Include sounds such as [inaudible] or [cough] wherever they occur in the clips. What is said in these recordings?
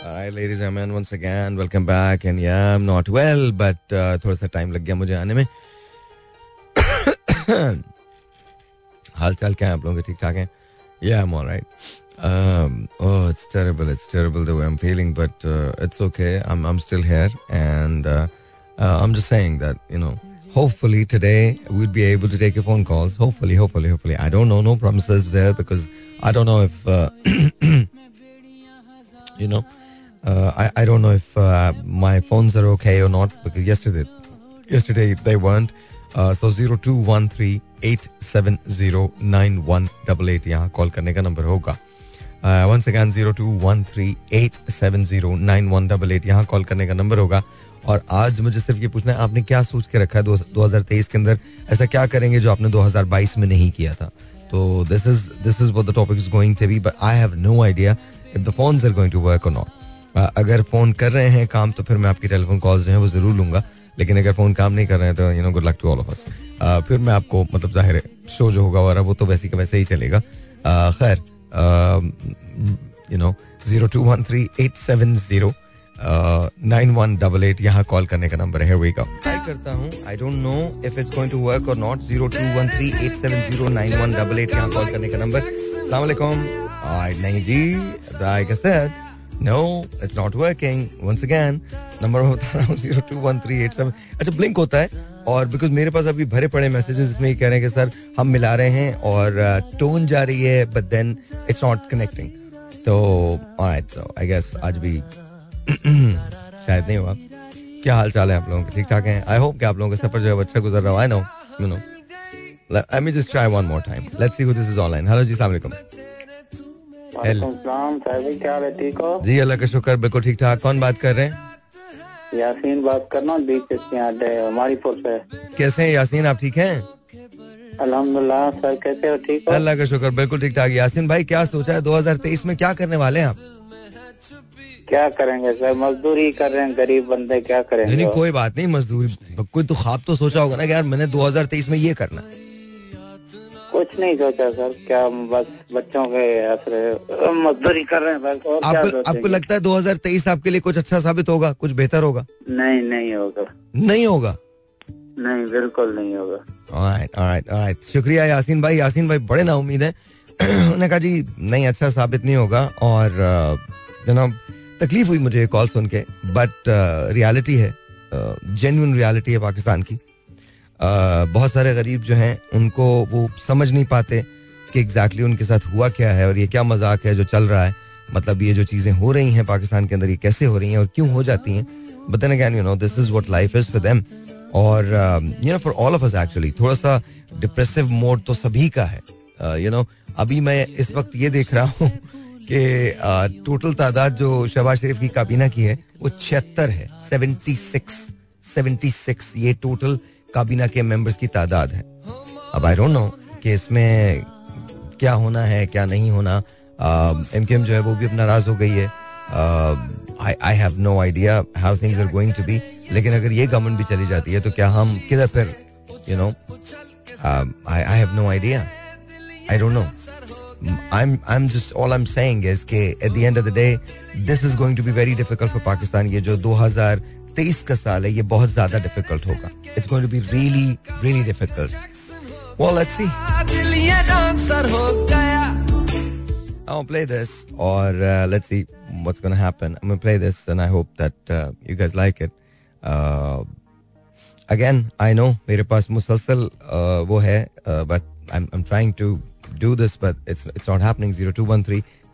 Alright, ladies and gentlemen, once again, welcome back. And yeah, I'm not well, but uh, थोड़ा सा time लग गया मुझे आने में [coughs] हाल चाल क्या है आप लोगों के ठीक ठाक हैं Yeah, I'm all right. Um, oh, it's terrible. It's terrible the way I'm feeling, but uh, it's okay. I'm I'm still here, and uh, uh, I'm just saying that you know. Hopefully today we'll be able to take your phone calls. Hopefully, hopefully, hopefully. I don't know. No promises there because I don't know if uh, [coughs] you know. Uh, I I don't know if uh, my phones are okay or not because yesterday yesterday they weren't. Uh, so zero two one three eight seven zero nine one double eight यहाँ call करने का number होगा. One second zero two one three eight seven zero nine one double eight यहाँ call करने का number होगा. और आज मुझे सिर्फ़ ये पूछना है आपने क्या सोच के रखा है दो हज़ार तेईस के अंदर? ऐसा क्या करेंगे जो आपने दो हज़ार बाईस में नहीं किया था? तो this is this is the topic is going to be but I have no idea if the phone are going to work or not अगर फ़ोन कर रहे हैं काम तो फिर मैं आपकी टेलीफोन कॉल जो है वो ज़रूर लूँगा। लेकिन अगर फ़ोन काम नहीं कर रहे हैं तो you know good luck to all of us फिर मैं आपको मतलब ज़ाहिर है शो जो होगा वो तो वैसे का वैसे ही चलेगा। खैर you know zero two one three eight seven zero nine one double eight यहाँ कॉल करने का नंबर है। वे का ट्राई करता हूँ। I don't know if it's going to work or not zero two one three eight seven zero nine one double eight यहाँ call करने का नंबर सलामकुम नहीं जी I know it's not working once again number मैं बता रहा हूँ zero two one three eight seven अच्छा ब्लिंक होता है और बिकॉज़ मेरे पास अभी भरे पड़े मैसेजेस इसमें ये कह रहे हैं कि सर हम मिला रहे हैं और टोन uh, जा रही है but then it's not connecting तो आई गेस आज भी [clears throat] शायद नहीं हुआ। क्या हाल चाल है आप लोगों के? ठीक ठाक हैं? आई होप कि आप लोगों का सफ़र जो है अच्छा गुजर रहा है। No you know me just try one more time. Let's see who this is online. Hello जी अस्सलाम वालेकुम। जी अल्लाह का शुक्र बिल्कुल ठीक ठाक। कौन बात कर रहे हैं? यासीन बात करना हमारी से कैसे हैं यासीन आप ठीक हैं? अल्हम्दुलिल्लाह सर कैसे हो? ठीक हो? अल्लाह का शुक्र बिल्कुल ठीक ठाक। यासीन भाई क्या सोचा है 2023 में क्या करने वाले हैं आप? क्या करेंगे सर? मजदूरी कर रहे हैं गरीब बंदे क्या करेंगे? नहीं कोई बात नहीं मजदूरी कोई तो ख्वाब तो सोचा होगा ना कि यार मैंने 2023 में ये करना है। कुछ नहीं सोचा सर क्या बस बच्चों के मजदूरी कर रहे हैं बस और आपको, क्या आपको लगता है 2023 आपके लिए कुछ अच्छा साबित होगा कुछ बेहतर होगा? नहीं नहीं होगा। नहीं होगा? नहीं बिल्कुल नहीं होगा। Alright, alright, alright. शुक्रिया यासीन भाई यासीन भाई बड़े ना उम्मीद है। उन्होंने कहा जी नहीं अच्छा साबित नहीं होगा और जनाब तकलीफ़ हुई मुझे कॉल सुन के बट रियलिटी है जेन्यून रियलिटी है पाकिस्तान की। बहुत सारे गरीब जो हैं, उनको वो समझ नहीं पाते कि एग्जैक्टली उनके साथ हुआ क्या है और ये क्या मज़ाक है जो चल रहा है। मतलब ये जो चीज़ें हो रही हैं पाकिस्तान के अंदर, ये कैसे हो रही हैं और क्यों हो जाती हैं। But then again you know this is what life is for them और you know for all of us actually थोड़ा सा डिप्रेसिव मोड तो सभी का है। यू नो अभी मैं इस वक्त ये देख रहा हूँ कि टोटल तादाद जो शहबाज शरीफ की काबीना की है, वो छिहत्तर है सेवेंटी सिक्स सेवेंटी सिक्स ये टोटल काबीना के मेंबर्स की तादाद है। अब आई डोंट नो कि इसमें क्या होना है, क्या नहीं होना। एम के एम जो है वो भी अब नाराज़ हो गई है। I have no idea how things are going to be लेकिन अगर ये गवर्नमेंट भी चली जाती है तो क्या हम किधर फिर you know I I have no idea I don't know I'm I'm just, all I'm saying is कि at the end of the day, this is going to be very difficult for Pakistan ये जो 2000 तेईस का साल है, ये बहुत ज़्यादा डिफ़िकल्ट होगा। It's going to be really really difficult well let's see I play this और let's see what's gonna happen I will play this and I hope that you guys like it again I know मेरे पास मुसलसल वो है but I am trying to do this but it's it's not happening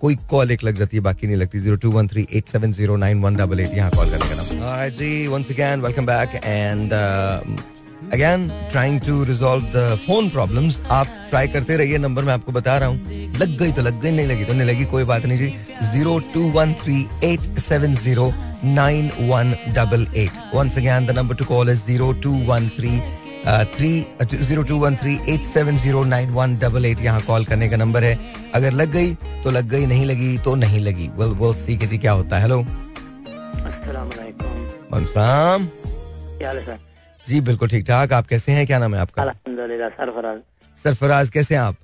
कोई call एक लग जाती है, बाकी नहीं लगती। Zero two one three eight seven zero nine one double eight, यहाँ कॉल करने का नाम। जी once again welcome back and again trying to resolve the phone problems आप ट्राई करते रहिए नंबर मैं आपको बता रहा हूँ। लग गई तो लग गई, नहीं लगी तो नहीं लगी, कोई बात नहीं जी। Zero two one three eight seven zero nine one double eight. Once again the number to call is zero two one three three zero two one three eight seven zero nine one double eight यहाँ call करने का number है। अगर लग गई तो लग गई नहीं लगी तो नहीं लगी। वेल वेल सी के क्या होता है। हेलो जी बिल्कुल ठीक ठाक। आप कैसे हैं? क्या नाम है आपका? सरफराज। सरफराज कैसे हैं आप?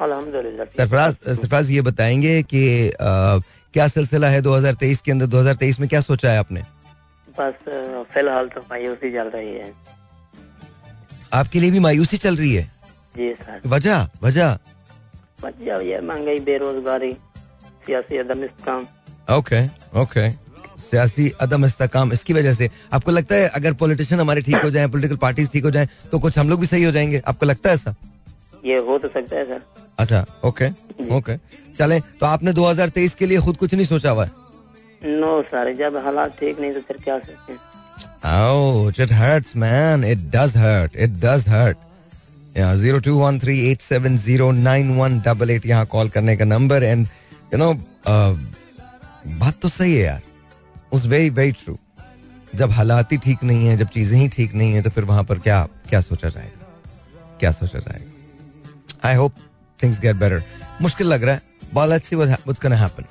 सरफराज सरफराज ये बताएँगे कि क्या सिलसिला है 2023 के अंदर? 2023 में क्या सोचा है आपने? बस फ़िलहाल तो मायूसी चल रही है। आपके लिए भी मायूसी चल रही है? जी सर। वजह वजह? वजह ये महँगाई बेरोजगारी सियासी अदम इस्तेकाम। Okay okay. सियासी अदम इस्तेकाम इसकी वजह से। आपको लगता है अगर पॉलिटिशियन हमारे ठीक हो जाए पॉलिटिकल पार्टीज़ ठीक हो जाए तो कुछ हम लोग भी सही हो जाएँगे? आपको लगता है ऐसा? ये हो तो सकता है सर। अच्छा ओके ओके। चले तो आपने 2023 के लिए खुद कुछ नहीं सोचा हुआ है? नो सर जब हालात ठीक नहीं तो फिर क्या सकते हैं Ouch, it hurts, man. It does hurt. It does hurt. Yeah, zero two यहाँ कॉल करने का नंबर एंड यू नो बात तो सही है यार. उस वेरी वेरी ट्रू जब हालात ही ठीक नहीं है जब चीज़ें ही ठीक नहीं है तो फिर वहाँ पर क्या क्या सोचा जाएगा? क्या सोचा जाएगा? I hope things get better मुश्किल लग रहा है व्हाट्स गोना हैपन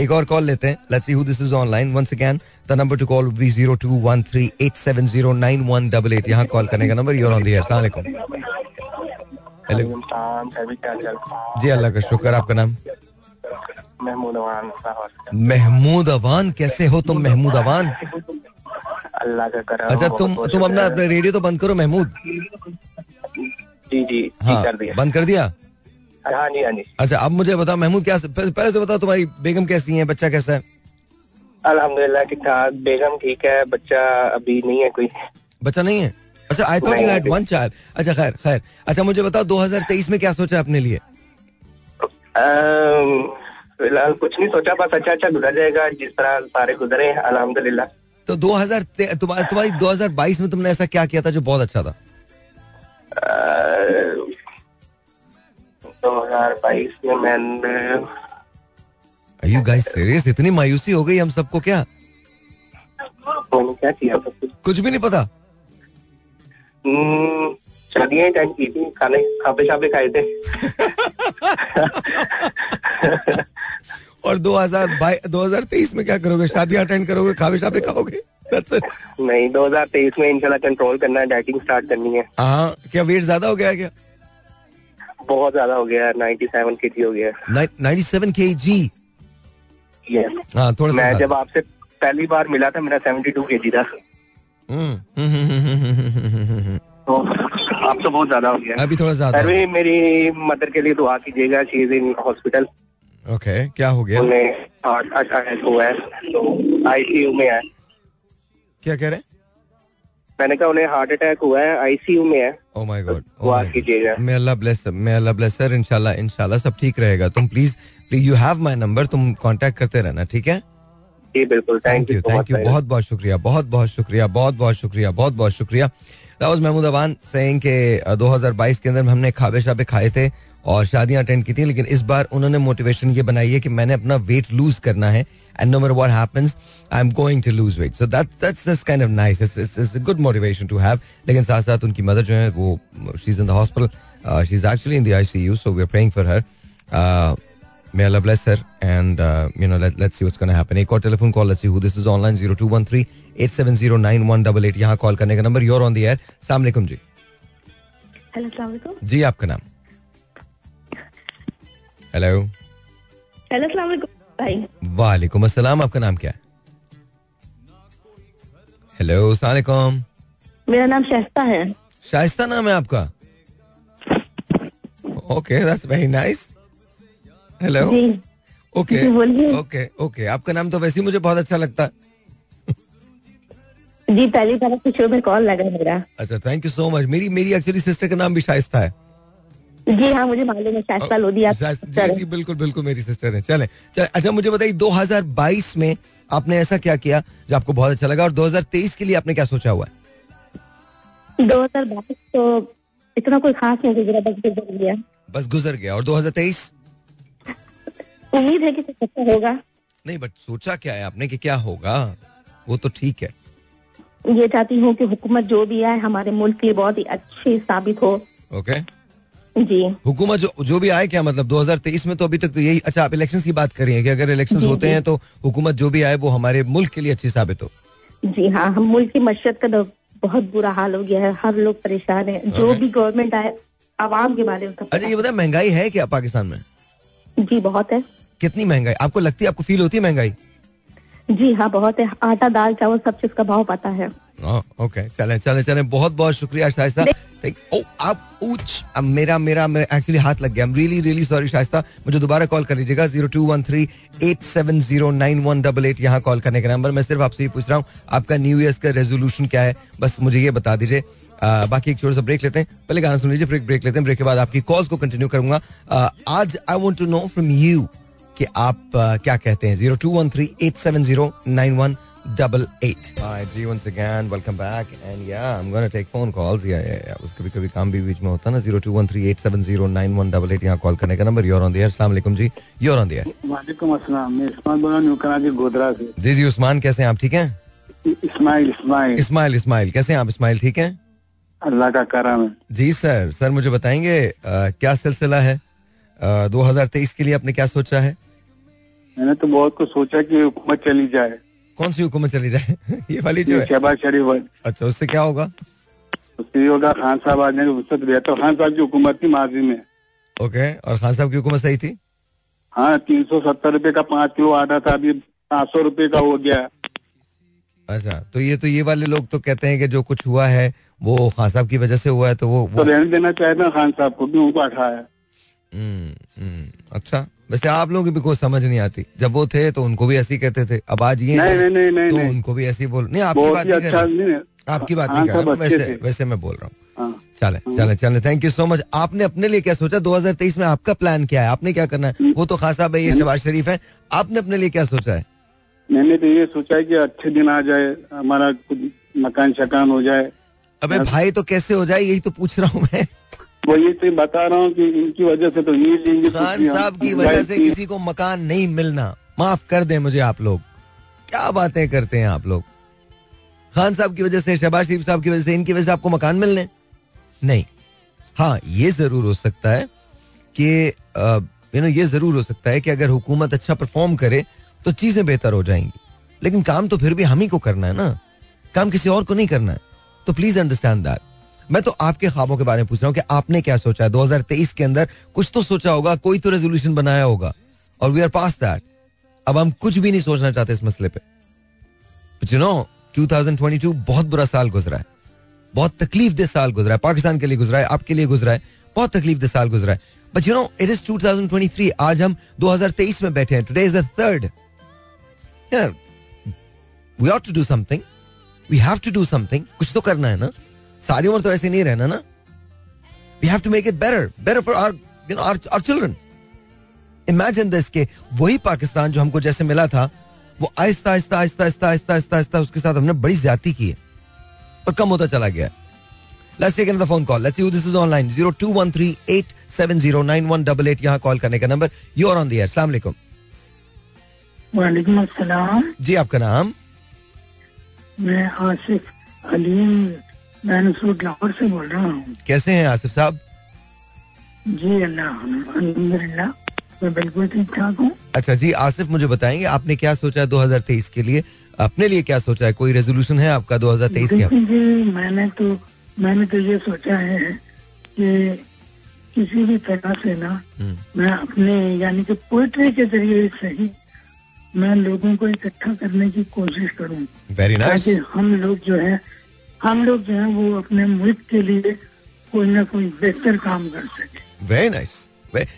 एक और कॉल लेते हैं. Let's see who this is online once again the number to call be 021387099188 यहाँ कॉल करने का number you on the air अस्सलाम वालेकुम हेलो जी अल्लाह का शुक्र आपका नाम? महमूद अवान महमूद अवान? कैसे हो तुम महमूद अवान? अल्लाह का करम अच्छा तुम तुम अपना अपने रेडियो तो बंद करो महमूद। जी जी हाँ बंद कर दिया? हाँ जी हाँ जी। अच्छा अब मुझे बताओ महमूद क्या पहले पहले तो बताओ तुम्हारी बेगम कैसी है बच्चा कैसा है? अल्हम्दुलिल्लाह ठीक ठाक बेगम ठीक है बच्चा अभी नहीं है कोई। बच्चा नहीं है? अच्छा I thought you had one child अच्छा खैर खैर। अच्छा मुझे बताओ 2023 में क्या सोचा अपने लिए? फ़िलहाल कुछ नहीं सोचा बस अच्छा अच्छा गुजर जाएगा जिस तरह सारे गुजरे हैं अल्हम्दुलिल्लाह। तो 2000 ते- तुम्हारी तुम्हारी 2022 में तुमने ऐसा क्या किया था जो बहुत अच्छा था? दो हज़ार बाईस में मैंने यू गाइस सीरियस इतनी मायूसी हो गई हम सबको क्या? क्या किया? कुछ भी नहीं पता। हम्म, शादियाँ अटेंड की थी खाने खापे शापे खाए थे। और 2022 2023 में क्या करोगे? शादी अटेंड करोगे खावे शापे खाओगे. नहीं 2023 में इंशाल्लाह कंट्रोल करना है डाइटिंग स्टार्ट करनी है। हाँ क्या वेट ज़्यादा हो गया है क्या? बहुत ज़्यादा हो गया है 97 केजी हो गया है। नाइन्टी सेवन के जी. हाँ थोड़ा मैं जब आपसे पहली बार मिला था मेरा 72 केजी था। हम्म, हम्म, हम्म, हम्म, हम्म। तो आप तो बहुत ज़्यादा हो गया। अभी थोड़ा ज़्यादा। फिर भी मेरी मदर के लिए दुआ कीजिएगा she is in hospital okay क्या हो गया? उन्हें हार्ट अटैक हुआ है तो आईसीयू में है। क्या कह रहे हैं? मैंने कहा उन्हें हार्ट अटैक हुआ है आईसीयू में है। ओ माय गॉड दुआ कीजिएगा। May Allah bless may Allah bless sir इंशाल्लाह इंशाल्लाह सब ठीक रहेगा। तुम please you have my number तुम कांटेक्ट करते रहना ठीक है? जी बिल्कुल थैंक यू थैंक यू बहुत बहुत शुक्रिया बहुत बहुत शुक्रिया बहुत बहुत शुक्रिया बहुत बहुत शुक्रिया। Was महमूद अवान सेइंग के 2022 के अंदर हमने खाबे शाबे खाए थे और शादियाँ अटेंड की थी लेकिन इस बार उन्होंने मोटिवेशन ये बनाई है कि मैंने अपना वेट लूज करना है। And no matter what happens I am going to lose weight so that that's this kind of nice it's it's good motivation to have लेकिन साथ साथ उनकी मदर जो है वो she is in the hospital she is actually in the ICU so we are praying for her May Allah bless her and uh, you know let let's see what's going to happen. एक और telephone call let's see who this is online 0213 8709188 call करने का number you're on the air. अस्सलाम वालेकुम जी. Hello अस्सलाम वालेकुम जी आपका नाम. हेलो. हेलो अस्सलाम वालेकुम भाई वालेकुम अस्सलाम आपका नाम क्या है? हेलो अस्सलाम वालेकुम. मेरा नाम शैस्ता है शाइस्ता नाम है आपका? Okay that's very nice. Hello. Okay okay okay आपका नाम तो वैसे ही मुझे बहुत अच्छा लगता। है [laughs] जी पहली बार आपके शो में कॉल लगा मेरा। अच्छा थैंक यू सो मच मेरी मेरी एक्चुअली सिस्टर का नाम भी शाइस्ता है। जी हाँ मुझे मालूम है शास्ता लोधी आप शाइस्ता- जी जी बिल्कुल बिल्कुल मेरी सिस्टर है। चले चले। अच्छा मुझे बताइए 2022 में आपने ऐसा क्या किया जो आपको बहुत अच्छा लगा और 2023 के लिए आपने क्या सोचा हुआ है? दो हज़ार बाईस तो इतना कोई खास नहीं गुजरा बस गुजर गया। बस गुजर गया। और 2023 उम्मीद है कि कुछ अच्छा होगा। नहीं बट सोचा क्या है आपने कि क्या होगा? वो तो ठीक है। ये चाहती हूँ कि हुकूमत जो भी आए हमारे मुल्क के लिए बहुत ही अच्छी साबित हो। ओके जी। हुकूमत जो जो भी आए क्या मतलब? 2023 में तो अभी तक तो यही अच्छा आप इलेक्शंस की बात कर रही हैं कि अगर इलेक्शंस होते जी। हैं तो हुकूमत जो भी आए वो हमारे मुल्क के लिए अच्छी साबित हो। जी हाँ हम मुल्क की मशरत का तो बहुत बुरा हाल हो गया है। हर लोग परेशान है। जो भी गवर्नमेंट आए आवाम के बारे में अच्छा ये बताए महँगाई है क्या पाकिस्तान में? जी बहुत है। कितनी महँगाई? आपको लगती है आपको फील होती है महँगाई? जी हाँ बहुत है। आटा दाल चावल सब चीज़ का भाव पता है। ओके। चले चले चले। बहुत बहुत शुक्रिया शाइस्ता ओ आप अब मेरा मेरा मेरा एक्चुअली हाथ लग गया। रियली रियली सॉरी शाइस्ता मुझे दोबारा कॉल कर लीजिएगा। Zero two one three eight seven zero nine one double eight यहाँ कॉल करने का नंबर मैं सिर्फ़ आपसे ये पूछ रहा हूँ आपका न्यू ईयर का रेजोल्यूशन क्या है? बस मुझे ये बता दीजिए। बाकी एक छोटा सा ब्रेक लेते हैं। पहले गाना सुन लीजिए फिर ब्रेक लेते हैं। ब्रेक के बाद आपकी कॉल्स को कंटिन्यू करूँगा। आज I want to know from you कि आप क्या कहते हैं? Zero two one three eight seven zero nine one double eight ji once again welcome back and yeah I am gonna take phone calls या या उस कभी कभी काम भी बीच में होता है ना zero two one three eight seven zero nine one double eight यहाँ कॉल करने का नंबर योर ऑन दियर अस्सलाम वालेकुम जी योर ऑन दियर वालेकुम अस्सलाम मैं इस्माइल बोल रहा हूँ कराची गोधरा से। जी जी उस्मान कैसे हैं आप ठीक हैं? इस्माइल इस्माइल। इस्माइल इस्माइल कैसे हैं आप इस्माइल ठीक हैं? अल्लाह का करम है। जी सर सर मुझे बताएँगे क्या सिलसिला है? दो हज़ार तेईस के लिए आपने क्या सोचा है? मैंने तो बहुत कुछ सोचा कि हुकूमत चली जाए। कौन सी हुकूमत चली जाए? [laughs] ये वाली जो शहबाज शरीफ अच्छा उससे क्या होगा? उससे होगा खान साहब आ जाएँगे उससे तो खान साहब की हुकूमत थी माजी में। ओके और खान साहब की हुकूमत सही थी? हाँ तीन सौ सत्तर रूपए का पाँच किलो आटा था अभी पाँच सौ रुपये का हो गया। अच्छा तो ये तो ये वाले लोग तो कहते हैं कि जो कुछ हुआ है वो खान साहब की वजह से हुआ है तो वो, वो... तो रहने देना चाहते हैं खान साहब को भी उनको हटाया हम्म, हम्म, अच्छा। वैसे आप लोगों की भी कोई समझ नहीं आती। जब वो थे तो उनको भी ऐसे ही कहते थे। अब आज ये नहीं नहीं नहीं नहीं तो नहीं। उनको भी ऐसी बोल नहीं आपकी बात नहीं कर अच्छा रहा आपकी बात नहीं कर रहा वैसे वैसे मैं बोल रहा हूँ। हाँ। चले चले चले। थैंक यू सो मच आपने अपने लिए क्या सोचा? 2023 में आपका प्लान क्या है? आपने क्या करना है? वो तो खास साहब है ये शहबाज शरीफ है। आपने अपने लिए क्या सोचा है? मैंने तो ये सोचा है कि अच्छे दिन आ जाए हमारा कुछ मकान शकान हो जाए। अबे भाई तो कैसे हो जाए? यही तो पूछ रहा हूँ मैं। वही तो बता रहा हूँ कि इनकी वजह से तो ये लेंगे तो खान साहब की वजह से किसी को मकान नहीं मिलना। माफ़ कर दें मुझे आप लोग। क्या बातें करते हैं आप लोग? खान साहब की वजह से शहबाज शरीफ साहब की वजह से इनकी वजह से आपको मकान मिलने? नहीं। हाँ ये ज़रूर हो सकता है कि यू नो ये ज़रूर हो सकता है कि अगर हुकूमत अच्छा परफॉर्म करे तो चीज़ें बेहतर हो जाएँगी। लेकिन काम तो फिर भी हम ही को करना है ना। काम किसी और को नहीं करना है। तो प्लीज़ अंडरस्टैंड दैट मैं तो आपके ख्वाबों के बारे में पूछ रहा हूँ कि आपने क्या सोचा है? 2023 के अंदर कुछ तो सोचा होगा, कोई तो रेजोल्यूशन बनाया होगा। और वी आर पास दैट अब हम कुछ भी नहीं सोचना चाहते इस मसले पे। यू नो 2022 बहुत बुरा साल गुजरा है। बहुत तकलीफ़ दे साल गुजरा है। पाकिस्तान के लिए गुजरा है, आपके लिए गुजरा है। बहुत तकलीफ़ दे साल गुजरा है। But you know it is 2023 आज हम 2023 में बैठे हैं। Today is the third we ought to do something we have to do something कुछ तो करना है ना? सारी उम्र तो ऐसे नहीं रहना ना। We have to make it better better for our you know our children imagine this के वही पाकिस्तान जो हमको जैसे मिला था वो आहिस्ता आहिस्ता आहिस्ता आहिस्ता आहिस्ता आहिस्ता आहिस्ता उसके साथ हमने बड़ी ज़्यादा की है और कम होता चला गया Let's take another phone call. Let's see who this is online. 0213-870-9188 यहाँ कॉल करने का number you are on the air सलाम अलैकुम वालेकुम अस्सलाम। जी आपका नाम? मैं आसिफ मैनसूर लाहौर से बोल रहा हूँ। कैसे हैं आसिफ साहब? जी अल्लाह मैं बिल्कुल ठीक ठाक हूँ। अच्छा जी आसिफ मुझे बताएँगे आपने क्या सोचा है 2023 के लिए? अपने लिए क्या सोचा है? कोई रेजोल्यूशन है आपका 2023 का? जी मैंने तो मैंने तो ये सोचा है कि किसी भी तरह से ना हम्म, मैं अपने यानी कि पोइट्री के ज़रिए से ही मैं लोगों को इकट्ठा करने की कोशिश करूँ। वेरी नाइस ताकि हम लोग जो है हम लोग जो है वो अपने मुल्क के लिए कोई ना कोई बेहतर काम कर सके। वेरी नाइस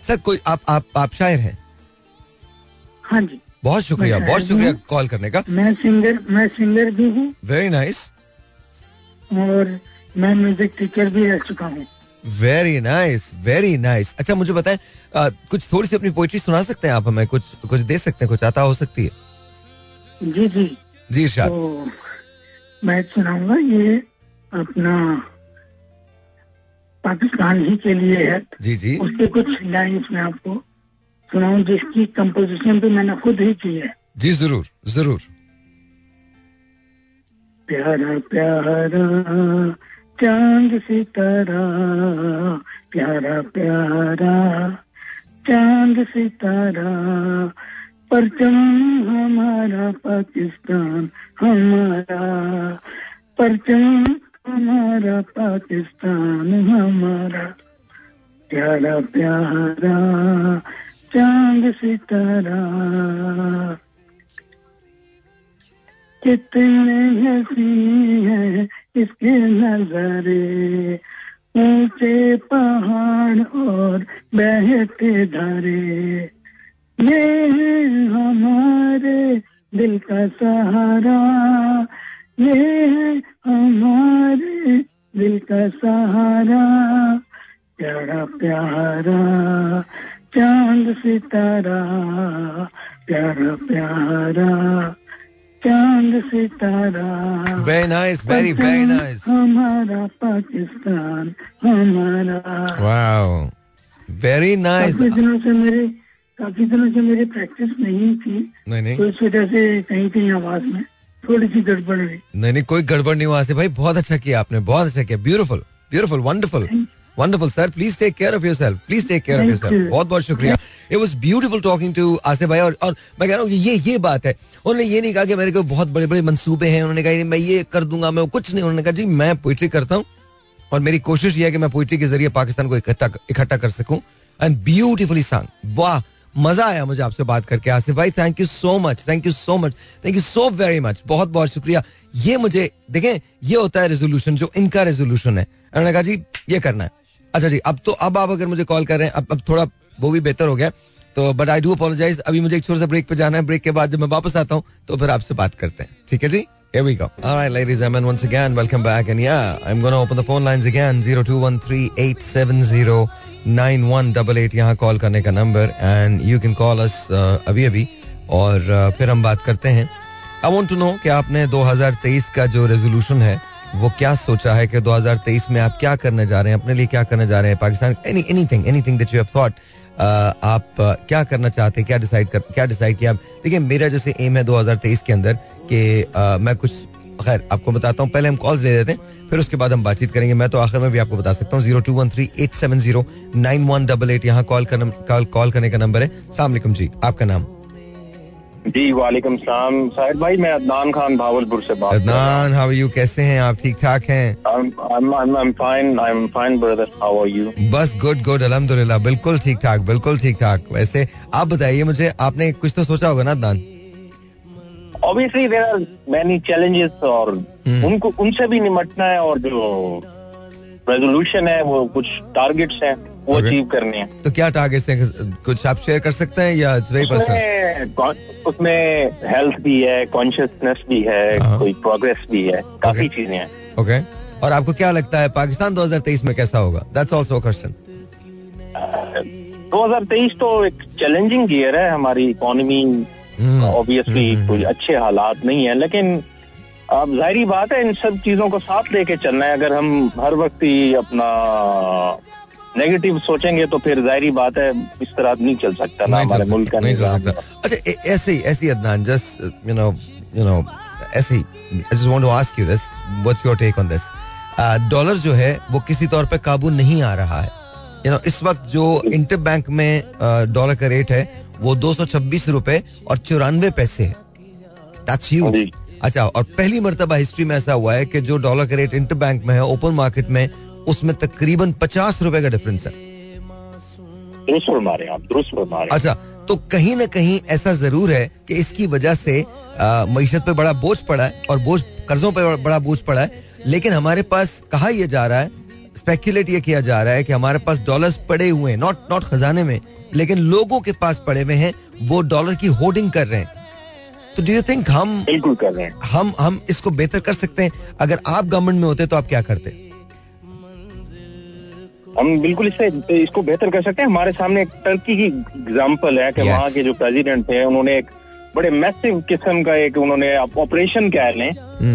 सर कोई आप आप आप शायर हैं? हाँ जी। बहुत शुक्रिया बहुत शुक्रिया कॉल करने का। मैं सिंगर मैं सिंगर भी हूँ। वेरी नाइस और मैं म्यूज़िक टीचर भी रह चुका हूँ। वेरी नाइस वेरी नाइस अच्छा मुझे बताएँ अ, कुछ थोड़ी सी अपनी पोइट्री सुना सकते हैं आप हमें? कुछ कुछ दे सकते हैं? कुछ आता हो सकती है? जी जी। जी इरशाद। तो मैं सुनाऊँगा ये अपना पाकिस्तान ही के लिए है। जी जी। उसके कुछ लाइन्स मैं आपको सुनाऊं जिसकी कंपोजिशन भी मैंने खुद ही की है। जी ज़रूर ज़रूर। प्यारा प्यारा चाँद सितारा प्यारा प्यारा चाँद सितारा परचम हमारा पाकिस्तान, हमारा। परचम हमारा पाकिस्तान, हमारा। प्यारा प्यारा, चाँद, सितारा। कितने हसी है इसके नजारे। ऊँचे पहाड़ और बहते धारे। ये है हमारे दिल का सहारा। ये है हमारे दिल का सहारा। प्यारा प्यारा चाँद सितारा प्यारा प्यारा चाँद सितारा। Very nice very very nice हमारा पाकिस्तान हमारा। वाओ वेरी नाइस दिनों से मेरे काफ़ी दिनों से मेरी प्रैक्टिस नहीं थी नहीं नहीं। तो इस वजह से कहीं कहीं आवाज़ में थोड़ी सी गड़बड़ हुई। नहीं नहीं कोई गड़बड़ नहीं हुआ भाई बहुत अच्छा किया आपने बहुत अच्छा किया beautiful beautiful wonderful wonderful sir please take care of yourself please take care of Thank yourself you. बहुत बहुत शुक्रिया। It was beautiful talking to Asif भाई और और मैं कह रहा हूँ कि ये ये बात है। उन्होंने ये नहीं कहा कि मेरे को बहुत बड़े बड़े मंसूबे हैं उन्होंने कहा मैं ये कर दूँगा मैं कुछ नहीं उन्होंने कहा जी मैं पोइट्री करता हूँ और मेरी कोशिश ये है कि मैं पोइट्री के ज़रिए पाकिस्तान को इकट्ठा इकट्ठा कर सकूँ. एंड ब्यूटीफुली सॉन्ग वाह मज़ा आया मुझे आपसे बात करके। आसिफ भाई thank you so much thank you so much thank you so very much बहुत बहुत शुक्रिया। ये मुझे, देखें, ये होता है रेजोल्यूशन जो इनका रेजोल्यूशन है। उन्होंने कहा, जी, ये करना है। अच्छा जी, अब तो अब आप अगर मुझे कॉल कर रहे हैं, अब अब थोड़ा वो भी बेहतर हो गया। तो बट आई डू अपोलोजाइज अभी मुझे एक छोटा सा ब्रेक पे जाना है। ब्रेक के बाद जब मैं वापस आता हूँ तो फिर आपसे बात करते हैं। ठीक है जी? Here we go. All right, ladies and gentlemen, once again, welcome back. And yeah, I'm going to open the phone lines again. 0213-870-9188 यहाँ कॉल करने का number and you can call us अभी अभी और uh, फिर हम बात करते हैं आई वांट टू नो कि आपने 2023 का जो रेजोल्यूशन है वो क्या सोचा है कि 2023 में आप क्या करने जा रहे हैं अपने लिए क्या करने जा रहे हैं Pakistan any anything anything that you have thought आप क्या करना चाहते हैं, क्या डिसाइड कर, क्या डिसाइड किया? देखिए, मेरा जैसे एम है 2023 के अंदर कि मैं कुछ, खैर, आपको बताता हूँ, पहले हम कॉल्स ले देते हैं, फिर उसके बाद हम बातचीत करेंगे। मैं तो आखिर में भी आपको बता सकता हूँ, zero two one three eight seven zero nine one double eight, यहाँ कॉल करना कॉल करने का नंबर है। सलामकुम जी, आपका नाम? जी वालेकुम सलाम। साहिद भाई मैं अदनान खान भावलपुर से बात अदनान हाउ यू कैसे हैं? आप ठीक ठाक हैं? Fine I am fine brother how are you बस गुड गुड अल्हम्दुलिल्लाह बिल्कुल ठीक ठाक बिल्कुल ठीक ठाक। वैसे आप बताइए मुझे आपने कुछ तो सोचा होगा ना Adnan? Obviously there are many challenges और उनको उनसे भी निपटना है और जो रेजोल्यूशन है वो कुछ टारगेट्स हैं। वो. अचीव करने हैं। तो क्या टारगेट्स हैं? कुछ आप शेयर कर सकते हैं या इट्स वेरी पर्सनल उसमें हेल्थ भी है कॉन्शियसनेस भी है हाँ। कोई प्रोग्रेस भी है काफ़ी. चीज़ें हैं। ओके और आपको क्या लगता है पाकिस्तान 2023 में कैसा होगा? दैट्स आल्सो क्वेश्चन 2023 तो एक चैलेंजिंग ईयर है हमारी इकोनॉमी ऑब्वियसली कोई अच्छे हालात नहीं है लेकिन अब ज़ाहिर बात है इन सब चीज़ों को साथ लेके चलना है। अगर हम हर वक्त ही अपना नेगेटिव सोचेंगे तो फिर ज़ाहिर बात है इस तरह नहीं चल सकता ना हमारे मुल्क का नहीं चल सकता। अच्छा ऐसे ही ऐसे Adnan just you know you know ऐसे ही I just want to ask you this what's your take on this dollar जो है वो किसी तौर पे काबू नहीं आ रहा है। यू नो इस वक्त जो इंटर बैंक में डॉलर का रेट है वो दो सौ छब्बीस रुपए और चौरानवे पैसे है। दैट्स। अच्छा और पहली मर्तबा हिस्ट्री में ऐसा हुआ है कि जो डॉलर का रेट इंटर बैंक में है ओपन मार्केट में उसमें तकरीबन पचास रुपए का डिफरेंस है। दुरुस्त फरमा रहे हैं आप दुरुस्त फरमा रहे हैं। अच्छा तो कहीं ना कहीं ऐसा ज़रूर है कि इसकी वजह से मीशत पे बड़ा बोझ पड़ा है और बोझ कर्जों पे बड़ा बोझ पड़ा है। लेकिन हमारे पास कहा यह जा रहा है स्पेकुलेट ये किया जा रहा है कि हमारे पास डॉलर्स पड़े हुए हैं नॉट नॉट खजाने में लेकिन लोगों के पास पड़े हुए हैं वो डॉलर की होर्डिंग कर रहे हैं। तो डू यू थिंक हम बिल्कुल कर रहे हैं। हम हम इसको बेहतर कर सकते हैं? अगर आप गवर्नमेंट में होते तो आप क्या करते? हम बिल्कुल इससे इसको बेहतर कर सकते हैं हमारे सामने एक टर्की की एग्ज़ाम्पल है कि Yes. वहाँ के जो प्रेसिडेंट थे उन्होंने एक बड़े मैसिव किस्म का एक उन्होंने ऑपरेशन कह लें।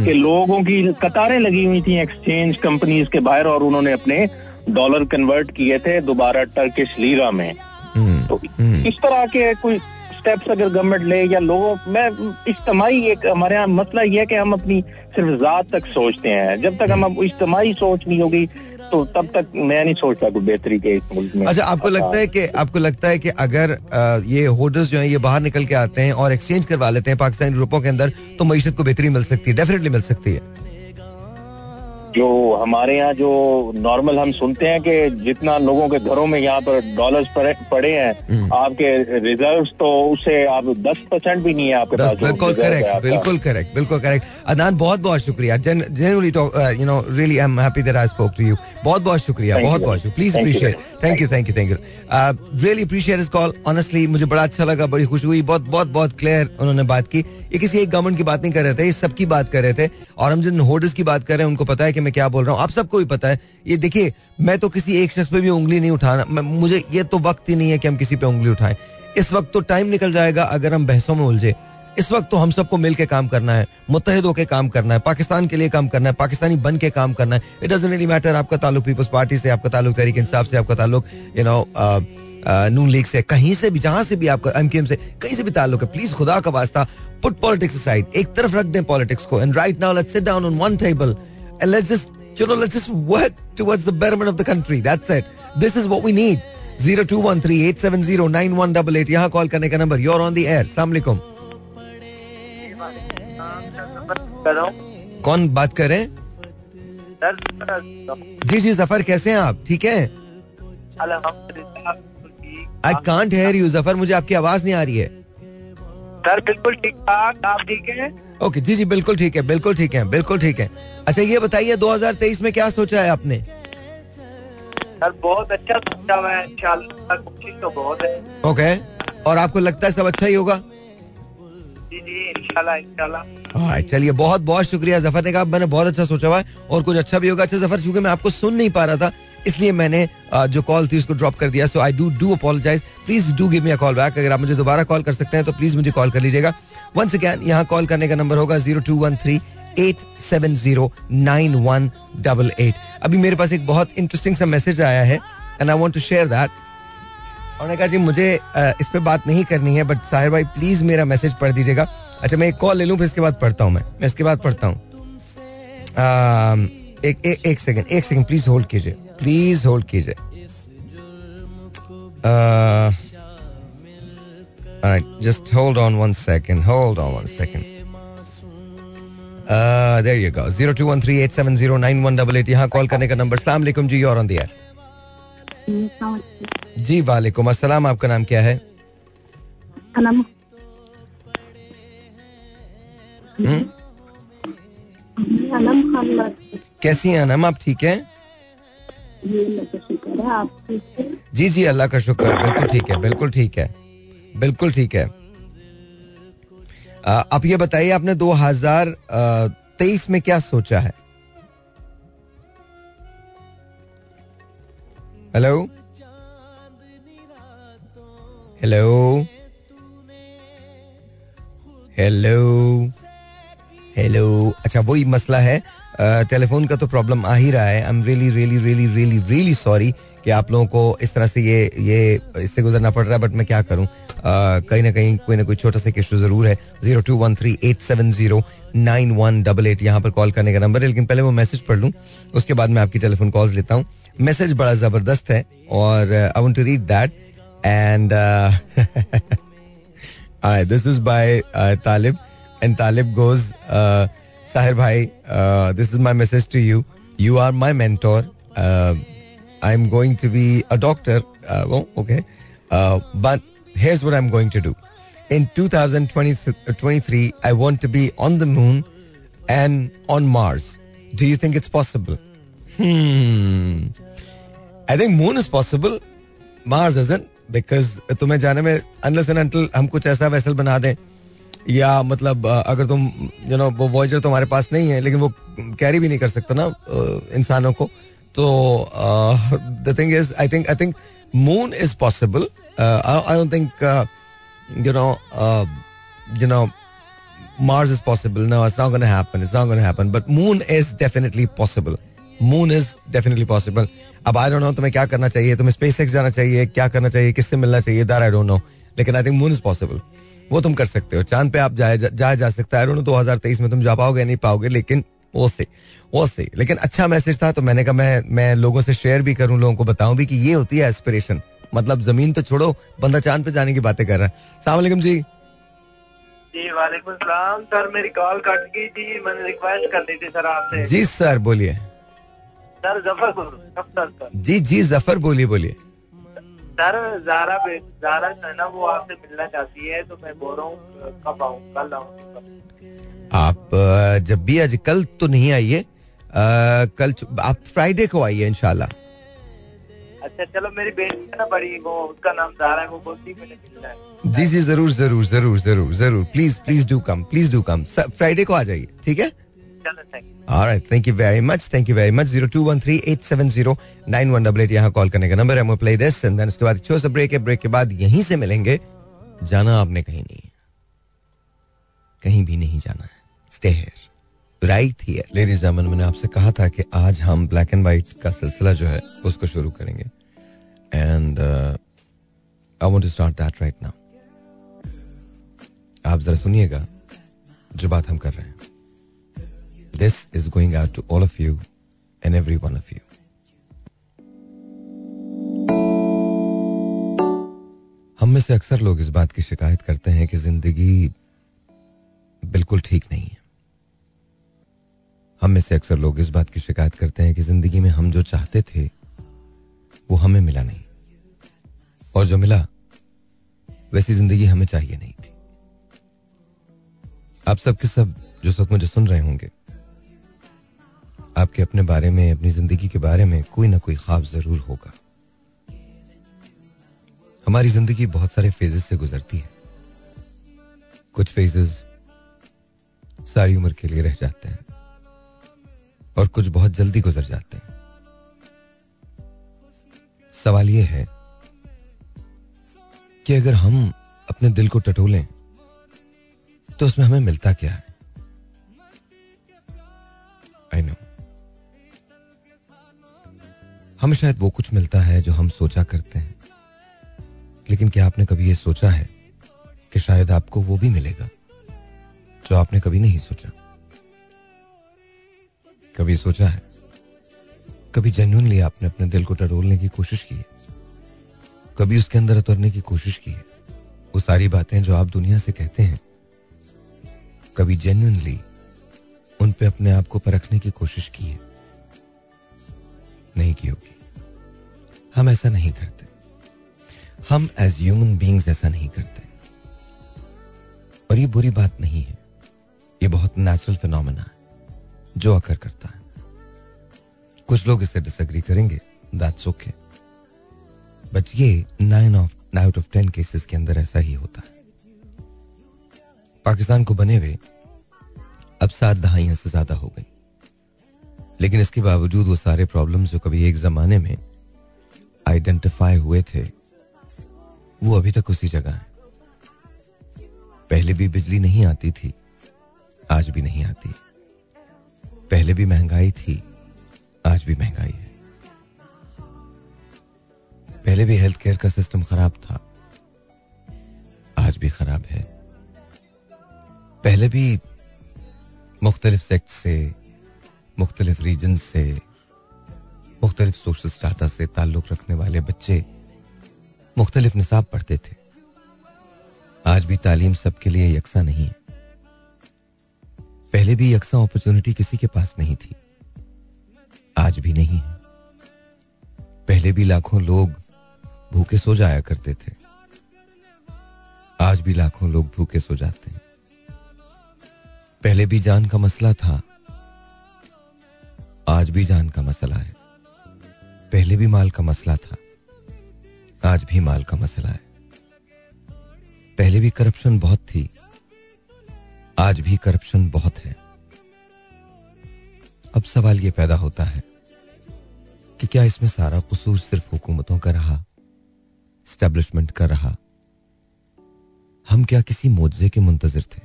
कि लोगों की कतारें लगी हुई थी एक्सचेंज कंपनीज़ के बाहर और उन्होंने अपने डॉलर कन्वर्ट किए थे दोबारा टर्किश लीरा में हम्म, तो हम्म। इस तरह के कोई स्टेप्स अगर गवर्नमेंट ले या लोगों मैं इज्तमाही एक हमारे यहाँ मसला ये है कि हम अपनी सिर्फ़ जात तक सोचते हैं जब तक हम इज्तमाही सोच नहीं होगी तो तब तक मैं नहीं सोचता कोई बेहतरी के इस मुल्क में। अच्छा आपको लगता है कि आपको लगता है कि अगर ये होर्डर्स जो हैं, ये बाहर निकल के आते हैं और एक्सचेंज करवा लेते हैं पाकिस्तानी रूपों के अंदर तो मीशत को बेहतरी मिल सकती है डेफिनेटली मिल सकती है। जो हमारे यहाँ जो नॉर्मल हम सुनते हैं कि जितना लोगों के घरों में यहाँ पर डॉलर्स पड़े हैं हम्म। आपके रिज़र्व तो उससे आप दस परसेंट भी नहीं है आपके पास बिल्कुल करेक्ट बिल्कुल करेक्ट बिल्कुल करेक्ट अदनान बहुत बहुत शुक्रिया generally you know really I am happy that I spoke to you बहुत बहुत शुक्रिया बहुत बहुत please appreciate thank you thank you thank you really appreciate इस कॉल ऑनेस्टली मुझे बड़ा अच्छा लगा बड़ी खुशी हुई। बहुत बहुत बहुत क्लियर उन्होंने बात की। ये किसी एक गवर्नमेंट की बात नहीं कर रहे थे ये सबकी बात कर रहे थे। और हम जिन होर्डर्स की बात कर रहे हैं उनको पता है कि मैं क्या बोल रहा हूँ? आप सबको भी पता है, ये देखिए, मैं तो किसी एक शख्स पे भी उंगली नहीं उठाना मुझे ये तो वक्त ही नहीं है कि हम किसी पे उंगली उठाएँ। इस वक्त तो टाइम निकल जाएगा अगर हम बहसों में उलझे। इस वक्त तो हम सबको मिलके काम करना है मुतहद होकर काम करना है, पाकिस्तान के लिए काम करना है, पाकिस्तानी बन के काम करना है। इट डजंट रियली मैटर आपका ताल्लुक पीपल्स पार्टी से, आपका ताल्लुक तहरीक इंसाफ से, आपका ताल्लुक यू नो नून लीग से, कहीं से भी, जहाँ से भी आपका एमकेएम से, कहीं से भी ताल्लुक है प्लीज़ खुदा का वास्ता पुट पॉलिटिक्स साइड एक तरफ़ रख दें पॉलिटिक्स को and right now let's sit down on one table and let's just you know let's just work towards the betterment of the country that's it this is what we need 02138709188 यहाँ call करने का number you are on the air अस्सलाम वालेकुम कौन बात कर रहे हैं? जी जी ज़फ़र कैसे हैं आप? ठीक है? I can't hear you Zafar. मुझे आपकी आवाज़ नहीं आ रही है. सर बिल्कुल ठीक ठाक आप ठीक है? ओके जी जी बिल्कुल ठीक है बिल्कुल ठीक है बिल्कुल ठीक है। अच्छा ये बताइए 2023 में क्या सोचा है आपने? सर बहुत अच्छा सोचा है कोशिश तो बहुत है। ओके और आपको लगता है सब अच्छा ही होगा? जी जी इंशाल्लाह इंशाल्लाह। Alright, चलिए बहुत बहुत शुक्रिया ज़फ़र ने कहा मैंने बहुत अच्छा सोचा हुआ है और कुछ अच्छा भी होगा। अच्छा ज़फ़र चूँकि मैं आपको सुन नहीं पा रहा था इसलिए मैंने जो कॉल थी उसको ड्रॉप कर दिया। So I do do apologize please do give me a call back अगर आप मुझे दोबारा कॉल कर सकते हैं तो प्लीज़ मुझे कॉल कर लीजिएगा। वंस अगैन यहाँ कॉल करने का नंबर होगा zero two one three eight seven zero nine one double eight अभी मेरे पास एक बहुत इंटरेस्टिंग सा मैसेज आया है and I want to share that उन्होंने कहा, जी, मुझे इस पर बात नहीं करनी है बट साहिर भाई प्लीज़ मेरा मैसेज पढ़ दीजिएगा। अच्छा मैं एक कॉल ले लूँ, फिर इसके बाद पढ़ता हूँ मैं। मैं इसके बाद पढ़ता हूँ। एक एक एक सेकंड एक सेकंड प्लीज़ होल्ड कीजिए। प्लीज़ होल्ड कीजिए। Just hold on one second hold on one second there you go 02138709188 यहाँ कॉल करने का नंबर अस्सलाम वालेकुम जी और ऑन द एयर जी वालेकुम अस्सलाम आपका नाम क्या है? हम्म? कैसी हैं अनम आप ठीक हैं? जी जी, अल्लाह का शुक्र बिल्कुल ठीक है, बिल्कुल ठीक है। बिल्कुल ठीक है। आप ये बताइए, आपने 2023 में क्या सोचा है? हेलो हेलो हेलो हेलो अच्छा वही मसला है टेलीफोन का तो प्रॉब्लम आ ही रहा है। I am really really really really really sorry कि आप लोगों को इस तरह से ये ये इससे गुजरना पड़ रहा है बट मैं क्या करूँ? कहीं ना कहीं कोई ना कोई छोटा सा इशू ज़रूर है। Zero two one three eight seven zero nine one double eight यहाँ पर कॉल करने का नंबर है, लेकिन पहले वो मैसेज पढ़ लूँ, उसके बाद मैं आपकी टेलीफोन कॉल्स लेता हूँ। मैसेज बड़ा ज़बरदस्त है, और I want to read that and this is is by and Talib and Talib goes, uh, Sahir Bhai, uh, this is my message to you. You are my mentor. Uh, I'm going to be a doctor. Uh, well, okay. Uh, but here's what I'm going to do. In 2023, I want to be on the moon and on Mars. Do you think it's possible? Hmm. I think moon is possible. Mars isn't because तुम्हें जाने में unless and until हम कुछ ऐसा vessel बना दें या मतलब अगर तुम यू नो वो वॉयजर तुम्हारे पास नहीं है लेकिन वो कैरी भी नहीं कर सकता ना इंसानों को तो the thing is I think I think moon is possible I don't think you know you know possible. No, it's not going to happen. It's not going to happen. But moon is definitely possible. Moon is definitely possible. अब I don't know तुम्हें क्या करना चाहिए तुम्हें space x जाना चाहिए क्या करना चाहिए किससे मिलना चाहिए दैट आई डोंट नो लेकिन I think moon is possible वो तुम कर सकते हो। चाँद पे आप जाया जा, जाया जा सकता है। डोंट नो 2023 में तुम जा पाओगे नहीं पाओगे लेकिन वो से वो से। लेकिन अच्छा मैसेज था तो मैंने कहा मैं मैं लोगों से शेयर भी करूँ लोगों को बताऊँ भी कि ये होती है एस्पिरेशन मतलब ज़मीन तो छोड़ो बंदा चाँद पे जाने की बातें कर रहा है। सलाम वालेकुम जी। जी वालेकुम सलाम। सर मेरी कॉल कट गई थी मैंने रिक्वेस्ट कर दी थी सर आपसे। जी सर बोलिए। Sir Zafar Zafar sir. जी जी ज़फ़र बोलिए बोलिए। सर जारा बे- जारा जो है ना वो आपसे मिलना चाहती है तो मैं बोल रहा हूँ कब आऊँ? कल आऊँ आप जब भी आज कल तो नहीं आइए। कल आप फ्राइडे को आइए इनशाला अच्छा चलो मेरी बेटी है ना बड़ी वो उसका नाम जारा है वो बोलती मैंने मिलना है। जी जी ज़रूर ज़रूर ज़रूर ज़रूर ज़रूर। Please please do come please do come Friday को आ जाइए ठीक है? Alright, thank you very much. Thank you very much. Call करने का नंबर है. उसके बाद छोटा ब्रेक है. ब्रेक के बाद यहीं से मिलेंगे. जाना आपने कहीं नहीं कहीं भी नहीं जाना है. Ladies and मैंने आपसे कहा था कि आज हम ब्लैक एंड वाइट का सिलसिला जो है उसको शुरू करेंगे. And I want to start that right now. आप जरा सुनिएगा जो बात हम कर रहे हैं. This is going out to all of you and every one of you. हम में से अक्सर लोग इस बात की शिकायत करते हैं कि ज़िंदगी बिल्कुल ठीक नहीं है। हम में से अक्सर लोग इस बात की शिकायत करते हैं कि ज़िंदगी में हम जो चाहते थे, वो हमें मिला नहीं। और जो मिला, वैसी ज़िंदगी हमें चाहिए नहीं थी। आप सब के सब जो वक्त मुझे सुन रहे होंगे आपके अपने बारे में, अपनी ज़िंदगी के बारे में कोई ना कोई ख्वाब ज़रूर होगा। हमारी ज़िंदगी बहुत सारे फेजेस से गुजरती है। कुछ फेजेस सारी उम्र के लिए रह जाते हैं और कुछ बहुत जल्दी गुजर जाते हैं। सवाल यह है कि अगर हम अपने दिल को टटोलें तो उसमें हमें मिलता क्या है? आई नो हमें शायद वो कुछ मिलता है जो हम सोचा करते हैं। लेकिन क्या आपने कभी ये सोचा है कि शायद आपको वो भी मिलेगा, जो आपने कभी नहीं सोचा? कभी सोचा है? कभी जेन्युइनली आपने अपने दिल को टटोलने की कोशिश की है? कभी उसके अंदर उतरने की कोशिश की है? वो सारी बातें जो आप दुनिया से कहते हैं, कभी जेन्यूनली उन पे अपने आप को परखने की कोशिश की है। नहीं की होगी। हम ऐसा नहीं करते। हम एज ह्यूमन बींग्स ऐसा नहीं करते। और ये बुरी बात नहीं है। ये बहुत नेचुरल फिनोमेना है, जो अकर करता है। कुछ लोग इससे डिसएग्री करेंगे दैट्स ओके बट ये nine of out of ten cases के अंदर ऐसा ही होता है। पाकिस्तान को बने हुए अब सात दहाइयाँ से ज़्यादा हो गई। लेकिन इसके बावजूद वो सारे प्रॉब्लम्स जो कभी एक जमाने में आइडेंटिफाई हुए थे, वो अभी तक उसी जगह है। पहले भी बिजली नहीं आती थी, आज भी नहीं आती। पहले भी महँगाई थी, आज भी महँगाई है। पहले भी हेल्थ केयर का सिस्टम खराब था, आज भी खराब है। पहले भी मुख्तलिफ़ सेक्ट से मुख्तलिफ़ रीजन से, मुख्तलिफ़ सोशल स्टाटा से ताल्लुक रखने वाले बच्चे मुख्तलिफ़ निसाब पढ़ते थे। आज भी तालीम सबके लिए यकसा नहीं है। पहले भी यकसा अपॉर्चुनिटी किसी के पास नहीं थी। आज भी नहीं है। पहले भी लाखों लोग भूखे सो जाया करते थे। आज भी लाखों लोग भूखे सो जाते हैं। पहले भी जान का मसला था। आज भी जान का मसला है। पहले भी माल का मसला था। आज भी माल का मसला है। पहले भी करप्शन बहुत थी। आज भी करप्शन बहुत है। अब सवाल यह पैदा होता है कि क्या इसमें सारा कसूर सिर्फ़ हुकूमतों का रहा? स्टैब्लिशमेंट का रहा? हम क्या किसी मुआवजे के मुंतजर थे?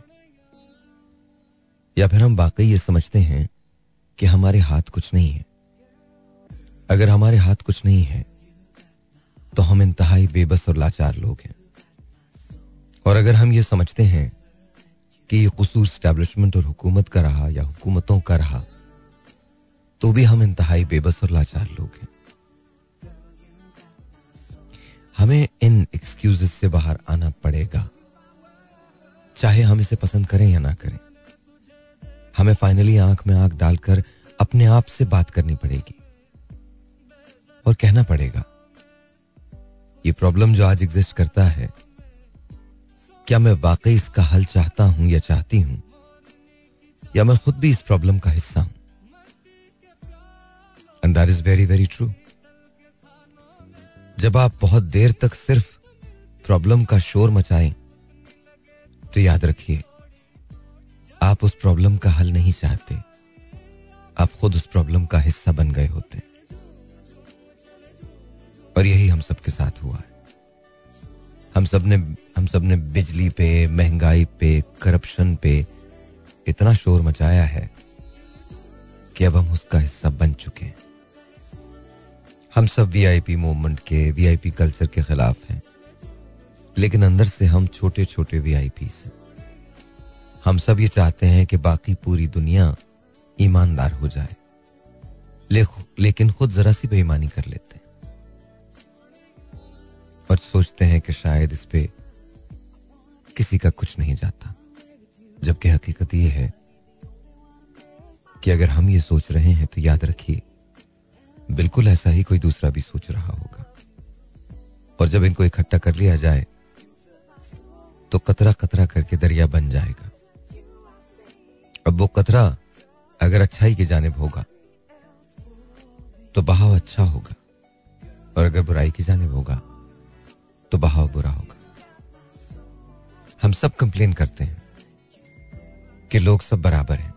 या फिर हम वाकई ये समझते हैं कि हमारे हाथ कुछ नहीं है। अगर हमारे हाथ कुछ नहीं है तो हम इंतहाई बेबस और लाचार लोग हैं। और अगर हम ये समझते हैं कि ये कसूर स्टैब्लिशमेंट और हुकूमत का रहा या हुकूमतों का रहा तो भी हम इंतहाई बेबस और लाचार लोग हैं। हमें इन एक्सक्यूज से बाहर आना पड़ेगा, चाहे हम इसे पसंद करें या ना करें। हमें फाइनली आँख में आँख डालकर अपने आप से बात करनी पड़ेगी। और कहना पड़ेगा, ये प्रॉब्लम जो आज एग्जिस्ट करता है, क्या मैं वाकई इसका हल चाहता हूँ या चाहती हूँ? या मैं खुद भी इस प्रॉब्लम का हिस्सा हूँ? And that is very very true जब आप बहुत देर तक सिर्फ़ प्रॉब्लम का शोर मचाएँ तो याद रखिए आप उस प्रॉब्लम का हल नहीं चाहते। आप खुद उस प्रॉब्लम का हिस्सा बन गए होते। और यही हम सबके साथ हुआ है। हम सबने हम सबने बिजली पे, महँगाई पे करप्शन पे इतना शोर मचाया है कि अब हम उसका हिस्सा बन चुके हैं। हम सब वीआईपी मूवमेंट के वीआईपी कल्चर के खिलाफ हैं। लेकिन अंदर से हम छोटे छोटे वीआईपी हैं। हम सब ये चाहते हैं कि बाकी पूरी दुनिया ईमानदार हो जाए। ले, लेकिन खुद जरा सी बेईमानी कर लेते हैं। और सोचते हैं कि शायद इस पे किसी का कुछ नहीं जाता। जबकि हकीकत यह है कि अगर हम ये सोच रहे हैं तो याद रखिए बिल्कुल ऐसा ही कोई दूसरा भी सोच रहा होगा। और जब इनको इकट्ठा कर लिया जाए तो कतरा कतरा करके दरिया बन जाएगा। अब वो कतरा अगर अच्छाई की जानब होगा तो बहाव अच्छा होगा। और अगर बुराई की जानब होगा तो बहाव बुरा होगा। हम सब कंप्लेन करते हैं कि लोग सब बराबर हैं,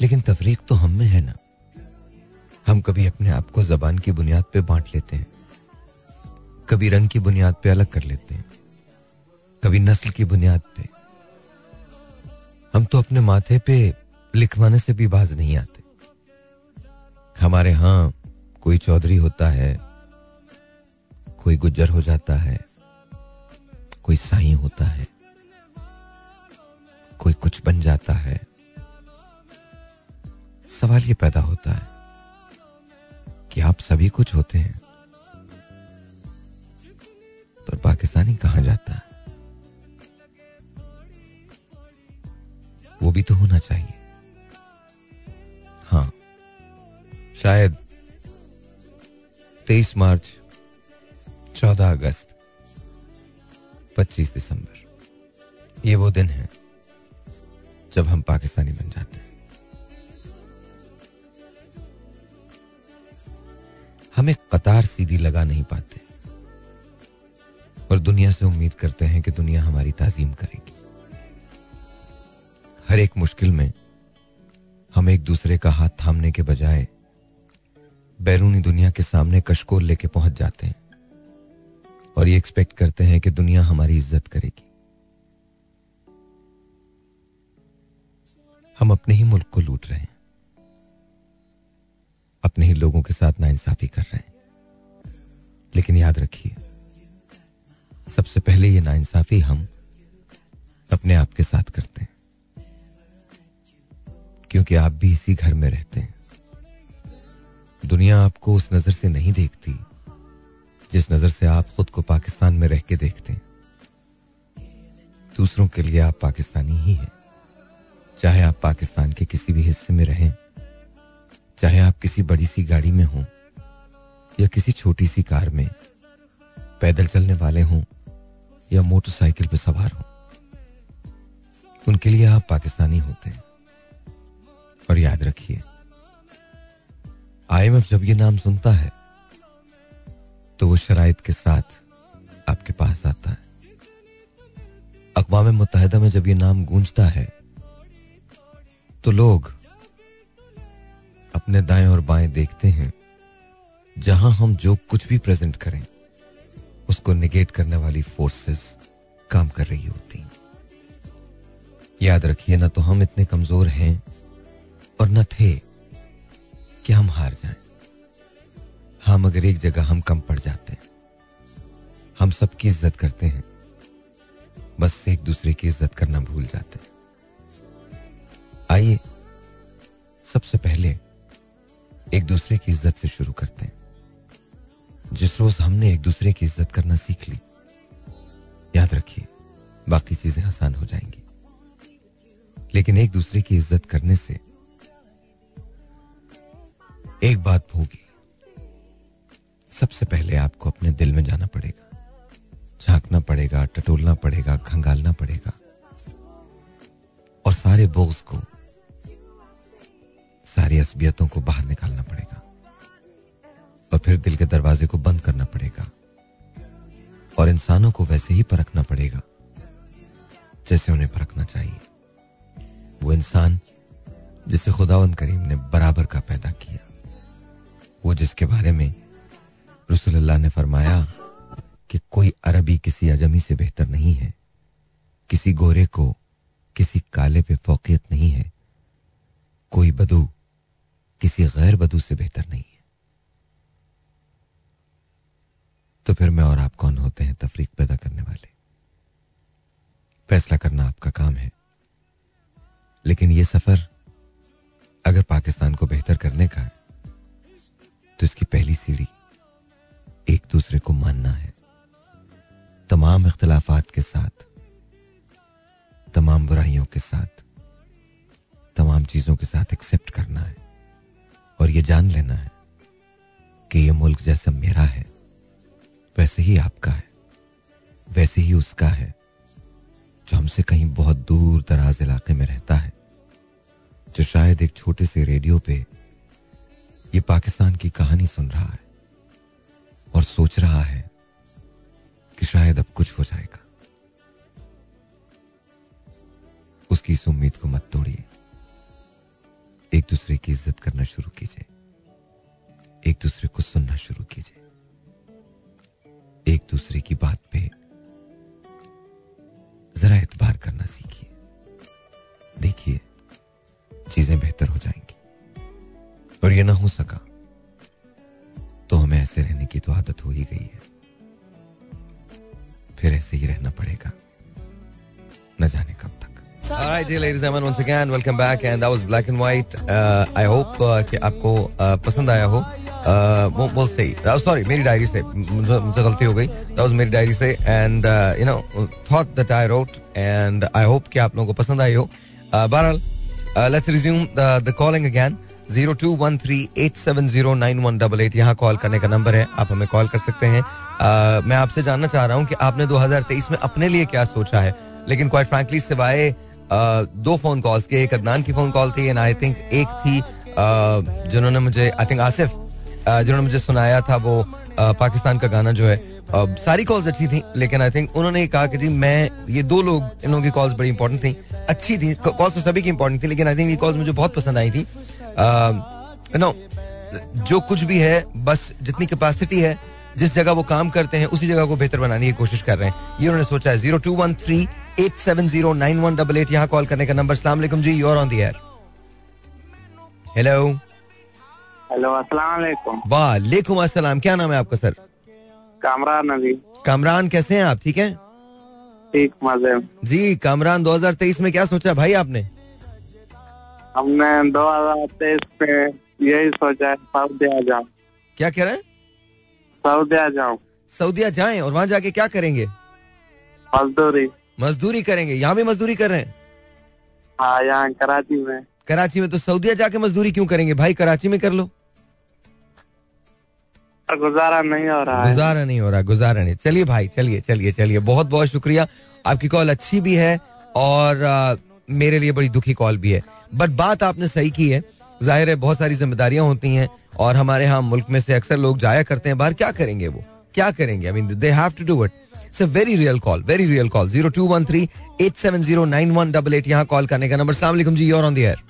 लेकिन तफरीक तो हम में है ना। हम कभी अपने आप को जबान की बुनियाद पे बांट लेते हैं, कभी रंग की बुनियाद पे अलग कर लेते हैं, कभी नस्ल की बुनियाद पे। हम तो अपने माथे पे लिखवाने से भी बाज नहीं आते। हमारे यहाँ कोई चौधरी होता है, कोई गुज्जर हो जाता है, कोई साई होता है, कोई कुछ बन जाता है। सवाल ये पैदा होता है कि आप सभी कुछ होते हैं, पर पाकिस्तानी कहाँ जाता है? वो भी तो होना चाहिए। हाँ शायद तेईस मार्च, चौदह अगस्त, पच्चीस दिसंबर, ये वो दिन है जब हम पाकिस्तानी बन जाते हैं। हम कतार सीधी लगा नहीं पाते और दुनिया से उम्मीद करते हैं कि दुनिया हमारी ताजीम करेगी। हर एक मुश्किल में हम एक दूसरे का हाथ थामने के बजाय बैरूनी दुनिया के सामने कशकोल लेके पहुँच जाते हैं और ये एक्सपेक्ट करते हैं कि दुनिया हमारी इज़्ज़त करेगी। हम अपने ही मुल्क को लूट रहे हैं। अपने ही लोगों के साथ नाइंसाफी कर रहे हैं। लेकिन याद रखिए, सबसे पहले ये नाइंसाफी हम अपने आप के साथ करते हैं। क्योंकि आप भी इसी घर में रहते हैं। दुनिया आपको उस नज़र से नहीं देखती, जिस नज़र से आप खुद को पाकिस्तान में रह के देखते हैं। दूसरों के लिए आप पाकिस्तानी ही हैं। चाहे आप पाकिस्तान के किसी भी हिस्से में रहें, चाहे आप किसी बड़ी सी गाड़ी में हों, या किसी छोटी सी कार में, पैदल चलने वाले हों, या मोटरसाइकिल पर सवार हों। उनके लिए आप पाकिस्तानी होते हैं। और याद रखिए, आईएमएफ जब ये नाम सुनता है तो वो शराइत के साथ आपके पास आता है। अकवाम मुतहदा में जब ये नाम गूंजता है तो लोग अपने दाएँ और बाएँ देखते हैं, जहाँ हम जो कुछ भी प्रेजेंट करें, उसको निगेट करने वाली फोर्सेस काम कर रही होती याद रखिए, ना तो हम इतने कमज़ोर हैं और न थे कि हम हार जाएँ। हाँ मगर एक जगह हम कम पड़ जाते हैं, हम सबकी इज़्ज़त करते हैं, बस एक दूसरे की इज़्ज़त करना भूल जाते हैं। आइए, सबसे पहले एक दूसरे की इज़्ज़त से शुरू करते हैं। जिस रोज हमने एक दूसरे की इज़्ज़त करना सीख ली, याद रखिए, बाकी चीज़ें आसान हो जाएँगी। लेकिन एक दूसरे की इज़्ज़त करने से एक बात होगी सबसे पहले आपको अपने दिल में जाना पड़ेगा। झांकना पड़ेगा, टटोलना पड़ेगा, खंगालना पड़ेगा। और सारे बोझ को, सारी असबियतों को बाहर निकालना पड़ेगा। और फिर दिल के दरवाजे को बंद करना पड़ेगा। और इंसानों को वैसे ही परखना पड़ेगा, जैसे उन्हें परखना चाहिए। वो इंसान, जिसे खुदावंद करीम ने बराबर का पैदा किया। वो जिसके बारे में रसुल्लाह ने फरमाया कि कोई अरबी किसी अजमी से बेहतर नहीं है, किसी गोरे को किसी काले पे फोकियत नहीं है, कोई बदू किसी गैर बदू से बेहतर नहीं है। तो फिर मैं और आप कौन होते हैं तफरीक पैदा करने वाले? फैसला करना आपका काम है। लेकिन यह सफ़र अगर पाकिस्तान को बेहतर करने का है तो इसकी पहली सीढ़ी एक दूसरे को मानना है। तमाम इख्तलाफात के साथ, तमाम बुराइयों के साथ, तमाम चीज़ों के साथ एक्सेप्ट करना है। और ये जान लेना है कि ये मुल्क जैसा मेरा है, वैसे ही आपका है, वैसे ही उसका है, जो हमसे कहीं बहुत दूर दराज इलाके में रहता है, जो शायद एक छोटे से रेडियो पे ये पाकिस्तान की कहानी सुन रहा है और सोच रहा है कि शायद अब कुछ हो जाएगा। उसकी इस उम्मीद को मत तोड़िए। एक दूसरे की इज़्ज़त करना शुरू कीजिए। एक दूसरे को सुनना शुरू कीजिए। एक दूसरे की बात पे जरा एतबार करना सीखिए। देखिए, चीज़ें बेहतर हो जाएँगी। और ये ना हो सका तो हमें ऐसे रहने की तो आदत हो ही गई है। फिर ऐसे ही रहना पड़ेगा। न जाने कब तक। आपको पसंद आया हो। uh, सॉरी uh, मेरी डायरी से मुझसे गलती हो गई। मेरी डायरी से and you know thought that I wrote and I hope कि आप लोगों को पसंद आई हो। uh, बहरहाल let's resume the calling again Uh, बहरहाल uh, let's resume the, the calling again. 0213-870-9188 यहाँ कॉल करने का नंबर है आप हमें कॉल कर सकते हैं। uh, मैं आपसे जानना चाह रहा हूँ कि आपने 2023 में अपने लिए क्या सोचा है? लेकिन क्वाइट फ्रैंकली सिवाय दो फ़ोन कॉल्स के एक अदनान की फ़ोन कॉल थी एंड आई थिंक एक थी जिन्होंने मुझे आई थिंक आसिफ जिन्होंने मुझे सुनाया था वो पाकिस्तान का गाना जो है। सारी कॉल्स अच्छी थी लेकिन आई थिंक उन्होंने कहा कि जी मैं ये दो लोग इन लोगों की कॉल्स बड़ी इंपॉर्टेंट थी। अच्छी थी कॉल्स तो सभी की इंपॉर्टेंट थी लेकिन आई थिंक ये कॉल्स मुझे बहुत पसंद आई थी। नो जो कुछ भी है बस जितनी कैपेसिटी है जिस जगह वो काम करते हैं उसी जगह को बेहतर बनाने की कोशिश कर रहे हैं। ये उन्होंने सोचा है। Zero two one three eight seven zero nine one double eight यहाँ कॉल करने का नंबर सलाम जी you're on the air hello hello अस्सलाम वालेकुम वालेकुम अस्सलाम क्या नाम है आपका सर कामरान अली कामरान कैसे हैं आप? ठीक हैं? ठीक मज़े। जी कामरान 2023 में क्या सोचा भाई आपने? हमने दो हज़ार तेईस में यही सोचा है सऊदी आ जाऊँ। क्या कह रहे हैं? सऊदी आ जाऊँ। सऊदिया जाएँ और वहाँ जाके क्या करेंगे? मजदूरी। मजदूरी करेंगे। यहाँ भी मजदूरी कर रहे हैं? हाँ यहाँ कराची में। कराची में तो सऊदिया जाके मजदूरी क्यों करेंगे? भाई कराची में कर लो। गुजारा नहीं हो रहा गुजारा नहीं हो रहा गुजारा नहीं। चलिए भाई चलिए चलिए चलिए। बहुत बहुत शुक्रिया। आपकी कॉल अच्छी भी है और आ, मेरे लिए बड़ी दुखी कॉल भी है। बट बात आपने सही की है। ज़ाहिर है बहुत सारी जिम्मेदारियाँ होती हैं और हमारे यहाँ मुल्क में से अक्सर लोग जाया करते हैं। बाहर क्या करेंगे वो? क्या करेंगे? I mean they have to do it it's very real call very real call zero two one three eight seven zero nine one double eight यहाँ कॉल करने का नंबर सलाम जी और ऑन दी एयर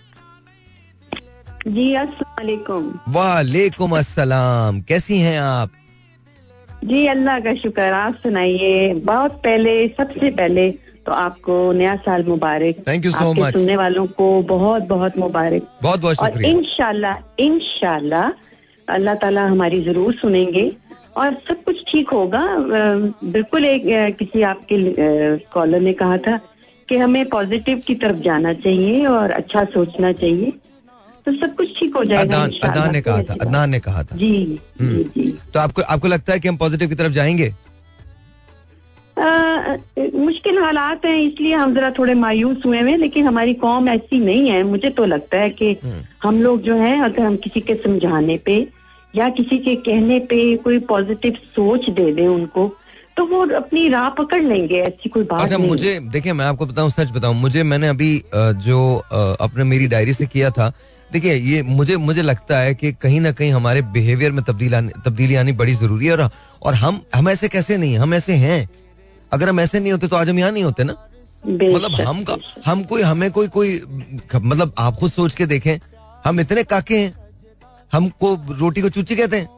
जी अस्सलाम वालेकुम। अस्सलाम। कैसी हैं आप? जी अल्लाह का शुक्र आप सुनाइए। बहुत पहले सबसे पहले तो आपको नया साल मुबारक। थैंक यू सो मच सुनने वालों को बहुत बहुत मुबारक। बहुत बहुत और शुक्रिया। इनशाला इनशाला अल्लाह ताला हमारी ज़रूर सुनेंगे। और सब कुछ ठीक होगा। बिल्कुल एक किसी आपके कॉलर ने कहा था कि हमें पॉजिटिव की तरफ़ जाना चाहिए और अच्छा सोचना चाहिए। तो सब कुछ ठीक हो जाएगा अदनान इंशाअल्लाह। अदनान ने कहा था अदनान ने कहा था। जी जी जी। तो आपको आपको लगता है कि हम पॉजिटिव की तरफ़ जाएँगे? अ, मुश्किल हालात हैं इसलिए हम जरा थोड़े मायूस हुए हैं लेकिन हमारी कौम ऐसी नहीं है। मुझे तो लगता है कि हम लोग जो हैं अगर हम किसी के समझाने पे या किसी के कहने पे कोई पॉजिटिव सोच दे दे उनको तो वो अपनी राह पकड़ लेंगे ऐसी कोई बात अच्छा नहीं मुझे देखिए मैं आपको बताऊँ सच बताऊँ मुझे मैंने अभी जो अपने मेरी डायरी से किया था देखिए ये मुझे मुझे लगता है कि कहीं ना कहीं हमारे बिहेवियर में तब्दील आनी तब्दीली आनी बड़ी ज़रूरी है और और हम हम ऐसे कैसे नहीं हम ऐसे हैं। अगर हम ऐसे नहीं होते तो आज हम यहाँ नहीं होते ना? मतलब हम का हम कोई हमें कोई कोई मतलब आप खुद सोच के देखें हम इतने काके हैं हमको रोटी को चूची कहते हैं।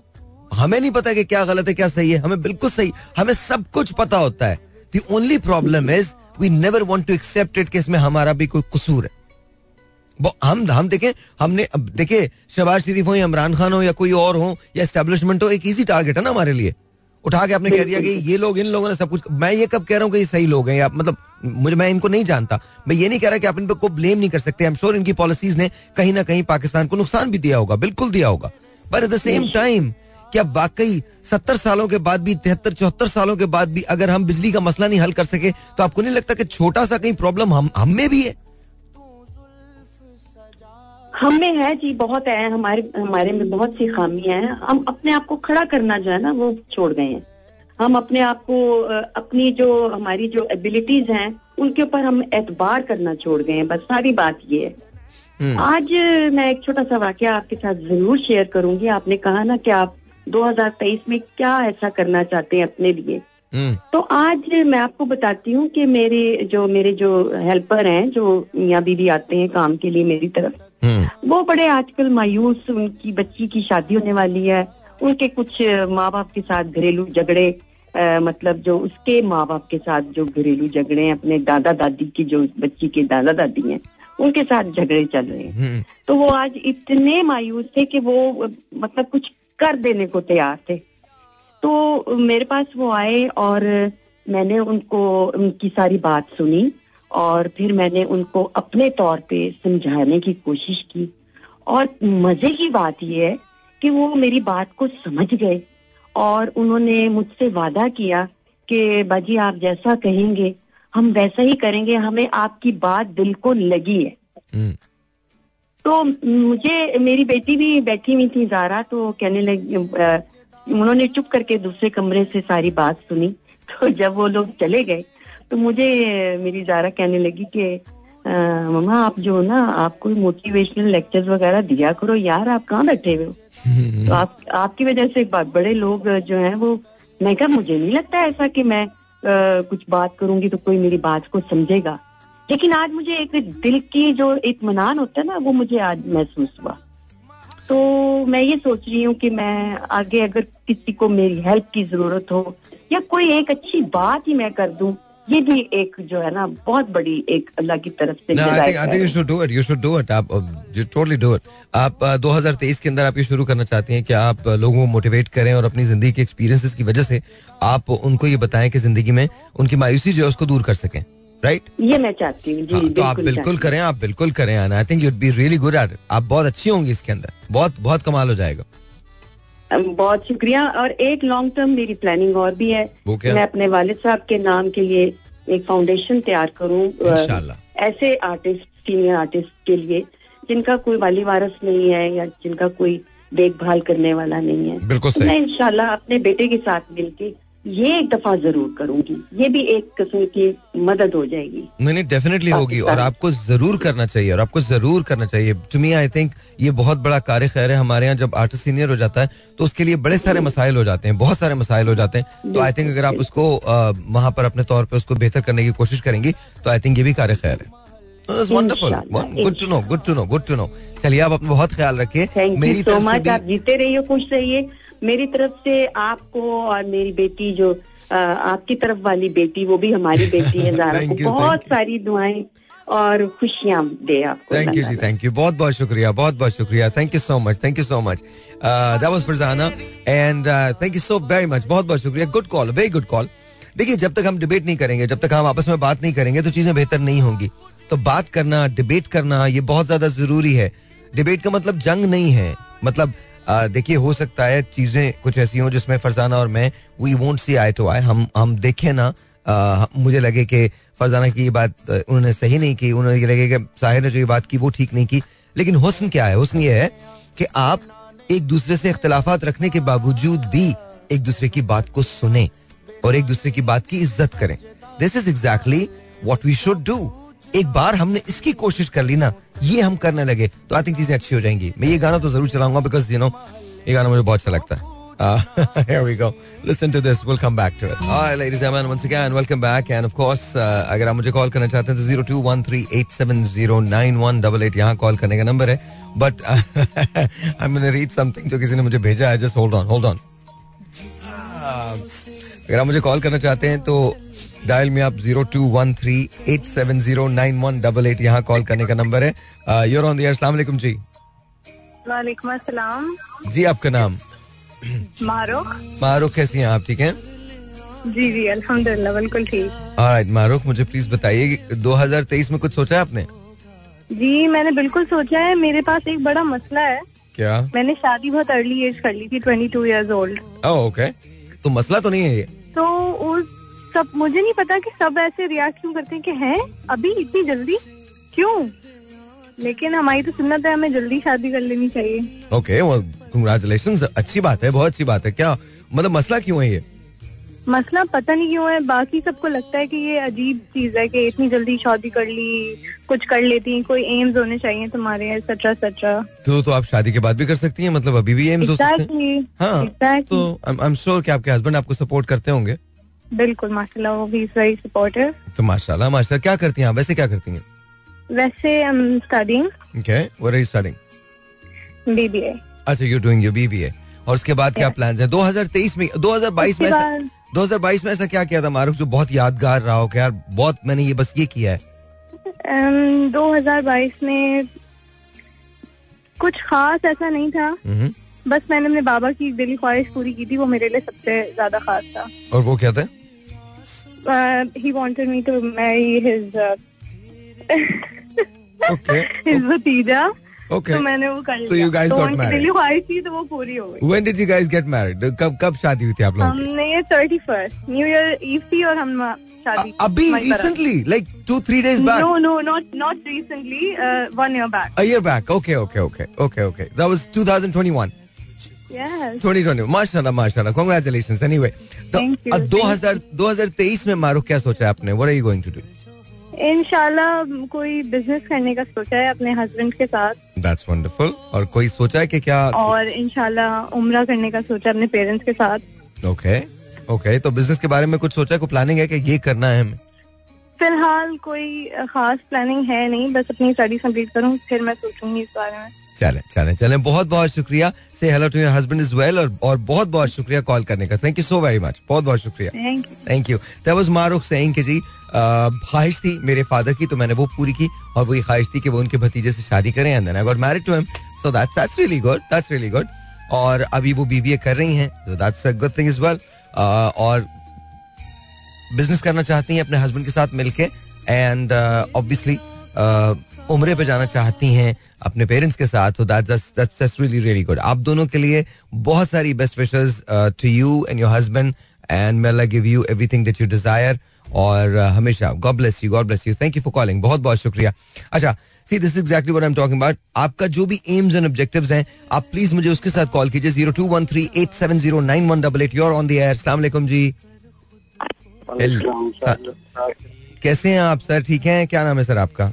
हमें नहीं पता कि क्या गलत है क्या सही है हमें बिल्कुल सही। हमें सब कुछ पता होता है। The only problem is we never want to accept it कि इसमें हमारा भी कोई कसूर है। वो हम हम देखें हमने अब देखिए शहबाज शरीफ हो या इमरान खान हो या कोई और हो या एस्टेब्लिशमेंट हो एक इजी टारगेट है ना हमारे लिए। उठा के आपने कह दिया कि ये लोग इन लोगों ने सब कुछ मैं ये कब कह रहा हूँ कि ये सही लोग हैं या मतलब मुझे मैं इनको नहीं जानता। मैं ये नहीं कह रहा कि आप इन पे को ब्लेम नहीं कर सकते। आई एम श्योर इनकी पॉलिसीज़ ने कहीं ना कहीं पाकिस्तान को नुकसान भी दिया होगा बिल्कुल दिया होगा। But at the same time क्या वाकई सत्तर सालों के बाद भी तिहत्तर चौहत्तर सालों के बाद भी अगर हम बिजली का मसला नहीं हल कर सके तो आपको नहीं लगता कि छोटा सा कहीं प्रॉब्लम हम हम में भी है? हम में है जी बहुत है हमारे हमारे में बहुत सी खामियाँ हैं। हम अपने आप को खड़ा करना जो है ना वो छोड़ गए हैं। हम अपने आप को अपनी जो हमारी जो एबिलिटीज हैं उनके ऊपर हम एतबार करना छोड़ गए हैं। बस सारी बात ये है। हम्म, आज मैं एक छोटा सा वाक्य आपके साथ ज़रूर शेयर करूँगी। आपने कहा ना कि आप 2023 में क्या ऐसा करना चाहते हैं अपने लिए। हम्म, तो आज मैं आपको बताती हूँ कि मेरे जो मेरे जो हेल्पर हैं जो मियाँ बीवी आते हैं काम के लिए मेरी तरफ़ वो बड़े आजकल मायूस उनकी बच्ची की शादी होने वाली है। उनके कुछ माँ बाप के साथ घरेलू झगड़े मतलब जो उसके माँ बाप के साथ जो घरेलू झगड़े हैं अपने दादा दादी की जो बच्ची के दादा दादी हैं उनके साथ झगड़े चल रहे हैं। हम्म, तो वो आज इतने मायूस थे कि वो मतलब कुछ कर देने को तैयार थे। तो मेरे पास वो आए और मैंने उनको उनकी सारी बात सुनी। और फिर मैंने उनको अपने तौर पे समझाने की कोशिश की। और मज़े की बात यह है कि वो मेरी बात को समझ गए और उन्होंने मुझसे वादा किया कि बाजी आप जैसा कहेंगे हम वैसा ही करेंगे हमें आपकी बात दिल को लगी है। हम्म, तो मुझे मेरी बेटी भी बैठी हुई थी जारा तो कहने लगी उन्होंने चुप करके दूसरे कमरे से सारी बात सुनी। तो जब वो लोग चले गए तो मुझे मेरी जारा कहने लगी कि "अ, मम्मा आप जो ना आप कोई मोटिवेशनल लेक्चर्स वगैरह दिया करो यार आप कहाँ बैठे हुए हो? हम्म, तो आप आपकी वजह से बड़े लोग जो हैं वो मैं कहा मुझे नहीं लगता ऐसा कि मैं अ, कुछ बात करूँगी तो कोई मेरी बात को समझेगा। लेकिन आज मुझे एक दिल की जो इत्मीनान होता है ना वो मुझे आज महसूस हुआ। तो मैं ये सोच रही हूँ कि मैं आगे अगर किसी को मेरी हेल्प की ज़रूरत हो या कोई एक अच्छी बात ही मैं कर दूँ ये भी एक जो है ना बहुत बड़ी एक अल्लाह की तरफ़ से No, I हिदायत think I think you should do it. You should do it. आप you totally do it. आप uh, 2023 के अंदर आप ये शुरू करना चाहती हैं कि आप uh, लोगों को मोटिवेट करें और अपनी ज़िंदगी के एक्सपीरियंसेस की वजह से आप उनको ये बताएँ कि ज़िंदगी में उनकी मायूसी जो है उसको दूर कर सकें राइट right? ये मैं चाहती हूँ जी तो आप बिल्कुल करें आप बिल्कुल करें I think you'd be really good at आप बहुत अच्छी होंगी इसके अंदर बहुत बहुत कमाल हो जाएगा हूँ। बहुत शुक्रिया। और एक लॉन्ग टर्म मेरी प्लानिंग और भी है? मैं अपने वालिद साहब के नाम के लिए एक फाउंडेशन तैयार करूँ ऐसे आर्टिस्ट सीनियर आर्टिस्ट के लिए जिनका कोई वाली वारस नहीं है या जिनका कोई देखभाल करने वाला नहीं है। बिल्कुल तो मैं इनशाला इंशाल्लाह अपने बेटे के साथ मिलके ये एक दफ़ा ज़रूर करूँगी। ये भी एक किस्म की मदद हो जाएगी। नहीं नहीं डेफिनेटली होगी। और आपको ज़रूर करना चाहिए और आपको ज़रूर करना चाहिए। टू मी आई थिंक ये बहुत बड़ा कार्य खैर है हमारे यहाँ। जब आर्टिस्ट सीनियर हो जाता है तो उसके लिए बड़े सारे मसाइल हो जाते हैं बहुत सारे मसाइल हो जाते हैं। तो आई थिंक अगर आप उसको वहाँ पर अपने तौर पर उसको बेहतर करने की कोशिश करेंगी तो आई थिंक ये भी कार्य खैर है। Good to know good to know good to know चलिए आप अपना बहुत ख्याल रखिए। मेरी तरफ़ से भी आप जीते रहिए खुश रहिए। मेरी तरफ़ से आपको और मेरी बेटी जो आपकी तरफ़ वाली बेटी वो भी हमारी बेटी है [laughs] जारा को you, बहुत सारी दुआएँ और खुशियाँ दे आपको। थैंक यू जी थैंक यू बहुत बहुत शुक्रिया बहुत बहुत शुक्रिया। Thank you so much thank you so much that was Farzana and thank you so very much बहुत बहुत शुक्रिया. Good call very good call देखिए जब तक हम डिबेट नहीं करेंगे जब तक हम आपस में बात नहीं करेंगे तो चीज़ें बेहतर नहीं होंगी। तो बात करना डिबेट करना ये बहुत ज़्यादा ज़रूरी है। डिबेट का मतलब जंग नहीं है। मतलब देखिए हो सकता है चीज़ें कुछ ऐसी हों जिसमें फरजाना और मैं we won't see eye to eye हम हम देखें ना अ, मुझे लगे कि फरजाना की ये बात उन्होंने सही नहीं की उन्होंने ये लगे कि साहिर ने जो ये बात की वो ठीक नहीं की। लेकिन हुस्न क्या है? हुस्न ये है कि आप एक दूसरे से इख्तलाफात रखने के बावजूद भी एक दूसरे की बात को सुने और एक दूसरे की बात की इज़्ज़त करें। This is exactly what we should do एक बार हमने इसकी कोशिश कर ली ना ये हम करने लगे तो आई थिंक चीज़ें अच्छी हो जाएँगी मैं ये गाना तो ज़रूर चलाऊँगा बिकॉज़ यू नो ये गाना मुझे बहुत अच्छा लगता है Uh, [laughs] here we go. Listen to this. We'll come back to it. All right, ladies and gentlemen, once again, welcome back. And of course, uh, अगर आप मुझे कॉल करना चाहते हैं तो zero two one three eight seven zero nine one double eight यहाँ call करने का नंबर है but I am read something जो किसी ने मुझे भेजा है just hold on hold on अगर आप मुझे कॉल करना चाहते हैं तो डायल में आप zero two one three eight seven zero nine one double eight यहाँ कॉल करने का नंबर है। यूर ऑन दियर अलैक्म जी। वालेकुम अस्सलाम। जी आपका नाम? मारूख। मारूख कैसी हैं आप? ठीक हैं? जी जी अल्हम्दुलिल्लाह बिल्कुल ठीक। ऑलराइट मारूख मुझे प्लीज़ बताइए कि 2023 में कुछ सोचा है आपने? जी मैंने बिल्कुल सोचा है। मेरे पास एक बड़ा मसला है। क्या? मैंने शादी बहुत अर्ली एज कर ली थी twenty two years old okay तो मसला तो नहीं है ये? तो उस सब मुझे नहीं पता कि सब ऐसे रिएक्ट क्यों करते हैं कि हैं अभी इतनी जल्दी? क्यों? लेकिन हमारी तो सुन्नत है हमें जल्दी शादी कर लेनी चाहिए। ओके कंग्रेचुलेशन अच्छी बात है बहुत अच्छी बात है। क्या मतलब मसला क्यों है ये? मसला पता नहीं क्यों है बाकी सबको लगता है कि ये अजीब चीज़ है कि इतनी जल्दी शादी कर ली कुछ कर लेती कोई एम्स होने चाहिए तुम्हारे एक्सेट्रा एक्सेट्रा तो तो आप शादी के बाद भी कर सकती हैं मतलब अभी भी एम्स हो सकते हैं? हाँ exactly. तो आई एम श्योर कि आपके हस्बैंड आपको सपोर्ट करते होंगे। बिल्कुल माशाल्लाह वो भी वेरी सपोर्टिव तो माशाल्लाह माशाल्लाह क्या करती हैं वैसे क्या करती हैं? वैसे I am studying okay what are you studying BBA अच्छा यू डूइंग योर बीबीए और उसके बाद क्या प्लान्स है? 2023 में 2022 में ऐसा 2022 में ऐसा क्या किया था मारूफ जो बहुत यादगार रहा हो? कि यार बहुत मैंने ये बस ये किया है? दो हज़ार बाईस में कुछ खास ऐसा नहीं था। हम्म। बस मैंने अपने बाबा की दिली ख्वाहिश पूरी की थी वो मेरे लिए सबसे ज़्यादा खास था। और वो क्या था? He wanted me to marry his okay [laughs] his भतीजा ओके तो मैंने वो कर So you guys तो got उनकी married. दिली ख्वाहिश थी तो वो पूरी हो गई when did you guys get married कब कब शादी हुई थी आप लोगों की हमने ये thirty first New Year eve थी और हम शादी अ- अभी हमारी बारात। Recently like two three days back No, no, not not recently. Uh, one year back. A year back. Okay, okay, okay, okay, okay. That was 2021. Yes. 2020. माशाल्लाह माशाल्लाह. Congratulations. Anyway, तो Thank you, अब 2000 2023 में मारूफ क्या सोचा है आपने? What are you going to do? इंशाल्लाह कोई बिज़नेस करने का सोचा है अपने हस्बैंड के साथ That's wonderful. और कोई सोचा है कि क्या? और इंशाल्लाह उम्रा करने का सोचा है अपने पेरेंट्स के साथ Okay, okay. तो बिज़नेस के बारे में कुछ सोचा है? कोई प्लानिंग है कि ये करना है हमें? फ़िलहाल कोई खास प्लानिंग है नहीं बस अपनी स्टडी कंप्लीट करूँ फिर मैं सोचूँगी इस बारे में चले चले चले। बहुत बहुत शुक्रिया। Say hello to your husband is well और और बहुत बहुत शुक्रिया कॉल करने का। Thank you so very much बहुत बहुत शुक्रिया। Thank you thank you that was Marukh saying कि जी ख्वाहिश थी मेरे फादर की तो मैंने वो पूरी की और वही ख्वाहिश थी कि वो उनके भतीजे से शादी करें and then I got married to him so that's that's really good that's really good और अभी वो बीबीए कर रही हैं so that's a good thing is well और बिज़नेस करना चाहती हैं अपने हस्बैंड के साथ मिलके एंड ऑब्वियसली उम्रे पे जाना चाहती हैं अपने पेरेंट्स के साथ तो that's that's really really good आप दोनों के लिए बहुत सारी best wishes to you and your husband and may Allah give you everything that you desire और uh, हमेशा god bless you god bless you thank you for calling बहुत बहुत शुक्रिया। अच्छा see this exactly what I am talking about आपका जो भी aims and objectives हैं आप प्लीज़ मुझे उसके साथ कॉल कीजिए zero two one three eight seven zero nine one double eight your on the air अस्सलाम वालेकुम जी। कैसे हैं आप सर? ठीक हैं? क्या नाम है सर आपका?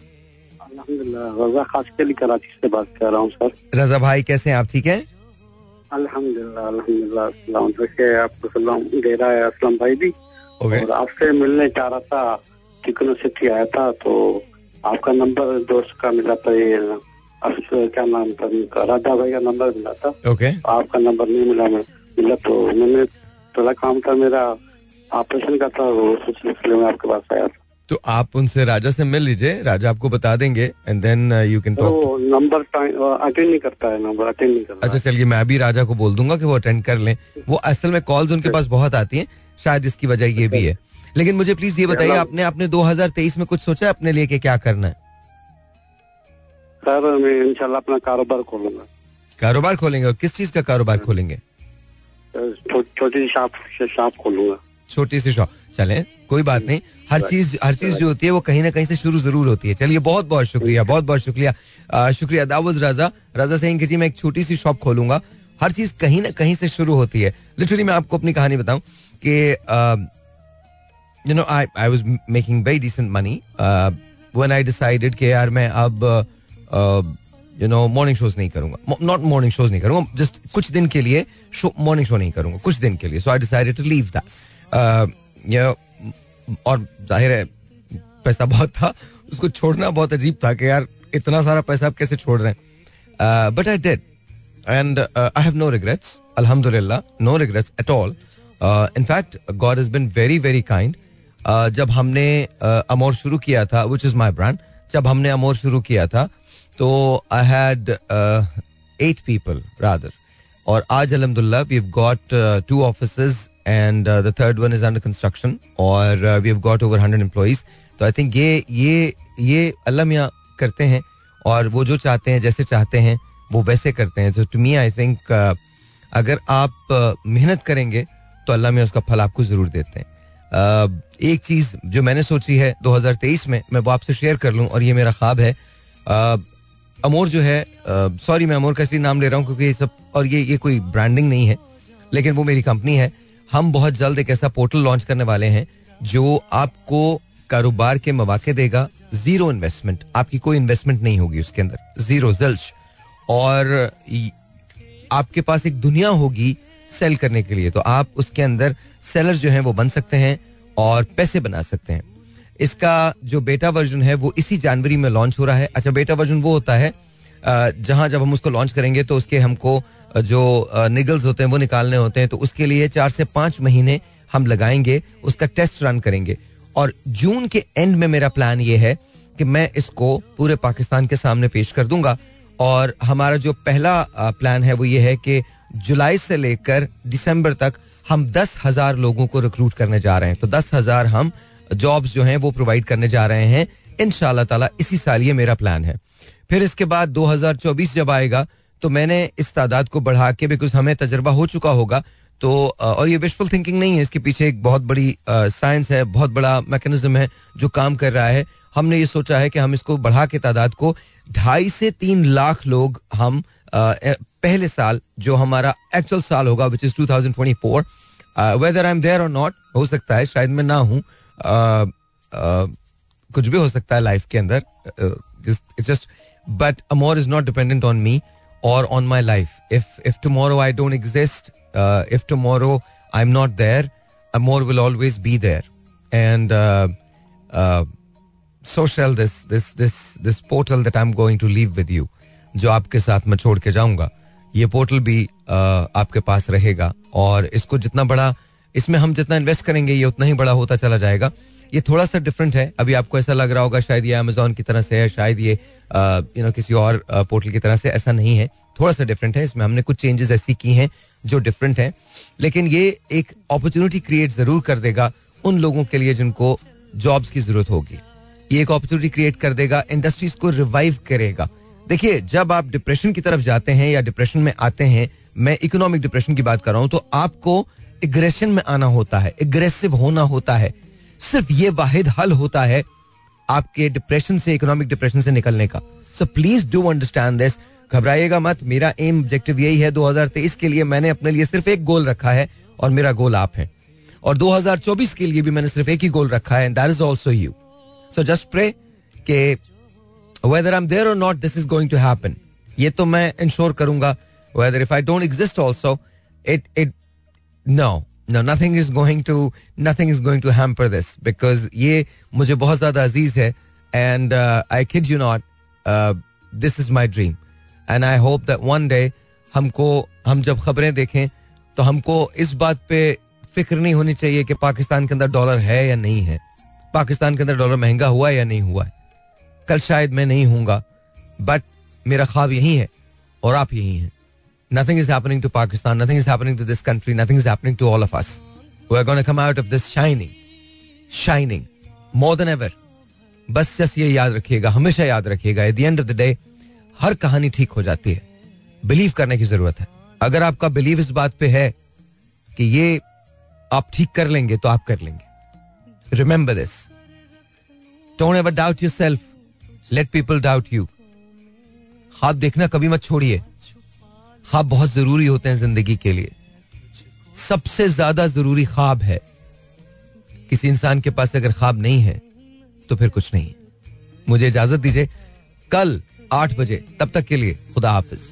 अल्हम्दुलिल्लाह रजा खास के लिए कराची से बात कर रहा हूँ सर। रजा भाई कैसे हैं आप? ठीक हैं? अल्हम्दुलिल्लाह अल्हम्दुलिल्लाह देखिए आपको सलाम दे रहा है असलम भाई भी और आपसे मिलने चाह रहा था चिकन सिटी आया था तो आपका नंबर दोस्त का मिला था ये क्या नाम था राजा भाई का नंबर मिला था। ओके। आपका नंबर नहीं मिला मिला तो मैंने थोड़ा काम था मेरा ऑपरेशन का था वो सिलसिले में आपके पास आया था। तो आप उनसे राजा से मिल लीजिए राजा आपको बता देंगे and then you can talk number attend नहीं करता है नंबर अटेंड नहीं करता अच्छा चलिए मैं अभी राजा को बोल दूँगा कि वो अटेंड कर लें। वो असल में कॉल्स उनके पास बहुत आती हैं शायद इसकी वजह ये भी है। लेकिन मुझे प्लीज़ ये बताइए आपने आपने 2023 में कुछ सोचा है अपने लिए कि क्या करना है? सर मैं इंशाल्लाह अपना कारोबार खोलूँगा। कारोबार खोलेंगे और किस चीज़ का कारोबार खोलेंगे? छोटी सी शॉप शॉप खोलूँगा। छोटी सी शॉप चलें कोई बात नहीं। हर चीज़ हर चीज़ जो होती है वो कहीं ना कहीं से शुरू ज़रूर होती है। चलिए बहुत बहुत शुक्रिया बहुत बहुत शुक्रिया। शुक्रिया दावज राजा राजा सिंह जी मैं एक छोटी सी शॉप खोलूँगा। हर चीज़ कहीं ना कहीं से शुरू होती है। लिटरली मैं आपको अपनी कहानी बताऊँ कि you know I I was making very decent money when I decided कि यार मैं अब यू नो मॉर्निंग शोज़ नहीं करूँगा। नॉट मॉर्निंग शोज़ नहीं करूँगा जस्ट कुछ दिन के लिए शो मॉर्निंग शो नहीं करूँगा कुछ दिन के लिए। So I decided to leave that और ज़ाहिर है पैसा बहुत था उसको छोड़ना बहुत अजीब था कि यार इतना सारा पैसा आप कैसे छोड़ रहे हैं? But I did and I have no regrets अल्हम्दुलिल्लाह no regrets at all in fact god is been very very kind जब हमने uh, अमोर शुरू किया था विच इज़ माई ब्रांड जब हमने अमोर शुरू किया था तो I had eight people rather और आज अलहमदुल्ला we got two offices and the third one is under construction और we have got over hundred employees तो आई थिंक ये ये ये अल्लाह मियाँ करते हैं और वो जो चाहते हैं जैसे चाहते हैं वो वैसे करते हैं। तो टू मी आई थिंक अगर आप uh, मेहनत करेंगे तो अल्लाह में उसका फल आपको ज़रूर देते हैं। Uh, एक चीज़ जो मैंने सोची है 2023 में मैं वो आपसे शेयर कर लूँ और ये मेरा ख्वाब है। Uh, अमोर जो है सॉरी मैं अमोर का इसलिए नाम ले रहा हूँ क्योंकि ये सब और ये ये कोई ब्रांडिंग नहीं है लेकिन वो मेरी कंपनी है। हम बहुत जल्द एक ऐसा पोर्टल लॉन्च करने वाले हैं जो आपको कारोबार के मौके देगा। Zero investment. आपकी कोई इन्वेस्टमेंट नहीं होगी उसके अंदर। ज़ीरो जल्च और आपके पास एक दुनिया होगी सेल करने के लिए। तो आप उसके अंदर सेलर जो हैं वो बन सकते हैं और पैसे बना सकते हैं। इसका जो बेटा वर्जन है वो इसी जनवरी में लॉन्च हो रहा है। अच्छा बेटा वर्जन वो होता है जहाँ जब हम उसको लॉन्च करेंगे तो उसके हमको जो निगल्स होते हैं, वो निकालने होते हैं तो उसके लिए चार से पाँच महीने हम लगाएँगे, उसका टेस्ट रन करेंगे। और जून के एंड में मेरा प्लान ये है कि मैं इसको पूरे पाकिस्तान के सामने पेश कर दूँगा। और हमारा जो पहला प्लान है वो ये है कि जुलाई से लेकर दिसंबर तक हम दस हज़ार लोगों को रिक्रूट करने जा रहे हैं। तो दस हज़ार हम जॉब्स जो हैं वो प्रोवाइड करने जा रहे हैं। इन ताला इसी साल ये मेरा प्लान है। फिर इसके बाद 2024 जब आएगा तो मैंने इस तादाद को बढ़ा के बिकॉज़ हमें तजर्बा हो चुका होगा तो और ये विशफुल थिंकिंग नहीं है, इसके पीछे एक बहुत बड़ी साइंस है, बहुत बड़ा मैकेनिज्म है जो काम कर रहा है। हमने ये सोचा है कि हम इसको बढ़ा के तादाद को ढाई से तीन लाख लोग हम पहले साल, जो हमारा एक्चुअल साल होगा which is 2024 whether I am there और नॉट हो सकता है, शायद मैं ना हूँ कुछ भी हो सकता है लाइफ के अंदर just but Amor is not dependent on me और on my life if if tomorrow I don't exist if tomorrow I am not there Amor will always be there and so shall this this this this portal that I'm going to leave with you जो आपके साथ मैं छोड़ के जाऊँगा। ये portal भी uh, आपके पास रहेगा। और इसको जितना बड़ा इसमें हम जितना इन्वेस्ट करेंगे ये उतना ही बड़ा होता चला जाएगा। ये थोड़ा सा डिफरेंट है। अभी आपको ऐसा लग रहा होगा शायद ये अमेजोन की तरह से है शायद ये यू नो किसी और पोर्टल की तरह से ऐसा नहीं है। थोड़ा सा डिफरेंट है। इसमें हमने कुछ चेंजेस ऐसी की हैं जो डिफरेंट हैं। लेकिन ये एक अपॉर्चुनिटी क्रिएट ज़रूर कर देगा उन लोगों के लिए जिनको जॉब्स की ज़रूरत होगी। ये एक अपॉर्चुनिटी क्रिएट कर देगा इंडस्ट्रीज़ को रिवाइव करेगा। देखिए, जब आप डिप्रेशन की तरफ़ जाते हैं या डिप्रेशन में आते हैं, मैं इकोनॉमिक डिप्रेशन की बात कर रहा हूँ तो आपको एग्रेशन में आना होता है एग्रेसिव होना होता है। सिर्फ़ ये वाहिद हल होता है आपके डिप्रेशन से इकोनॉमिक डिप्रेशन से निकलने का। So please do understand this घबराइएगा मत। मेरा एम ऑब्जेक्टिव यही है 2023 के लिए मैंने अपने लिए सिर्फ़ एक गोल रखा है और मेरा गोल आप है। और 2024 के लिए भी मैंने सिर्फ़ एक ही गोल रखा है that is also you so just pray के वेदर आई एम देयर और not this is going to happen ये तो मैं इंश्योर करूँगा whether if I don't exist also it it no no nothing is going to nothing is going to hamper this because ये मुझे बहुत ज़्यादा अज़ीज़ है and I kid you not this is my dream and I hope that one day हमको हम जब खबरें देखें तो हमको इस बात पे फ़िक्र नहीं होनी चाहिए कि पाकिस्तान के अंदर डॉलर है या नहीं है पाकिस्तान के अंदर डॉलर महँगा हुआ है या नहीं हुआ है कल शायद मैं नहीं हूँगा बट मेरा ख्वाब यही है और आप यही हैं nothing is happening to Pakistan nothing is happening to this country nothing is happening to all of us we are gonna come out of this shining shining more than ever बस just ये याद रखिएगा, हमेशा याद रखिएगा at the end of the day हर कहानी ठीक हो जाती है। बिलीव करने की ज़रूरत है। अगर आपका बिलीव इस बात पे है कि ये आप ठीक कर लेंगे तो आप कर लेंगे। Remember this don't ever doubt yourself let people doubt you ख्वाब देखना कभी मत छोड़िए। ख्वाब बहुत ज़रूरी होते हैं ज़िंदगी के लिए। सबसे ज़्यादा ज़रूरी ख्वाब है। किसी इंसान के पास अगर ख्वाब नहीं है तो फिर कुछ नहीं। मुझे इजाज़त दीजिए। कल आठ बजे, तब तक के लिए खुदा हाफिज।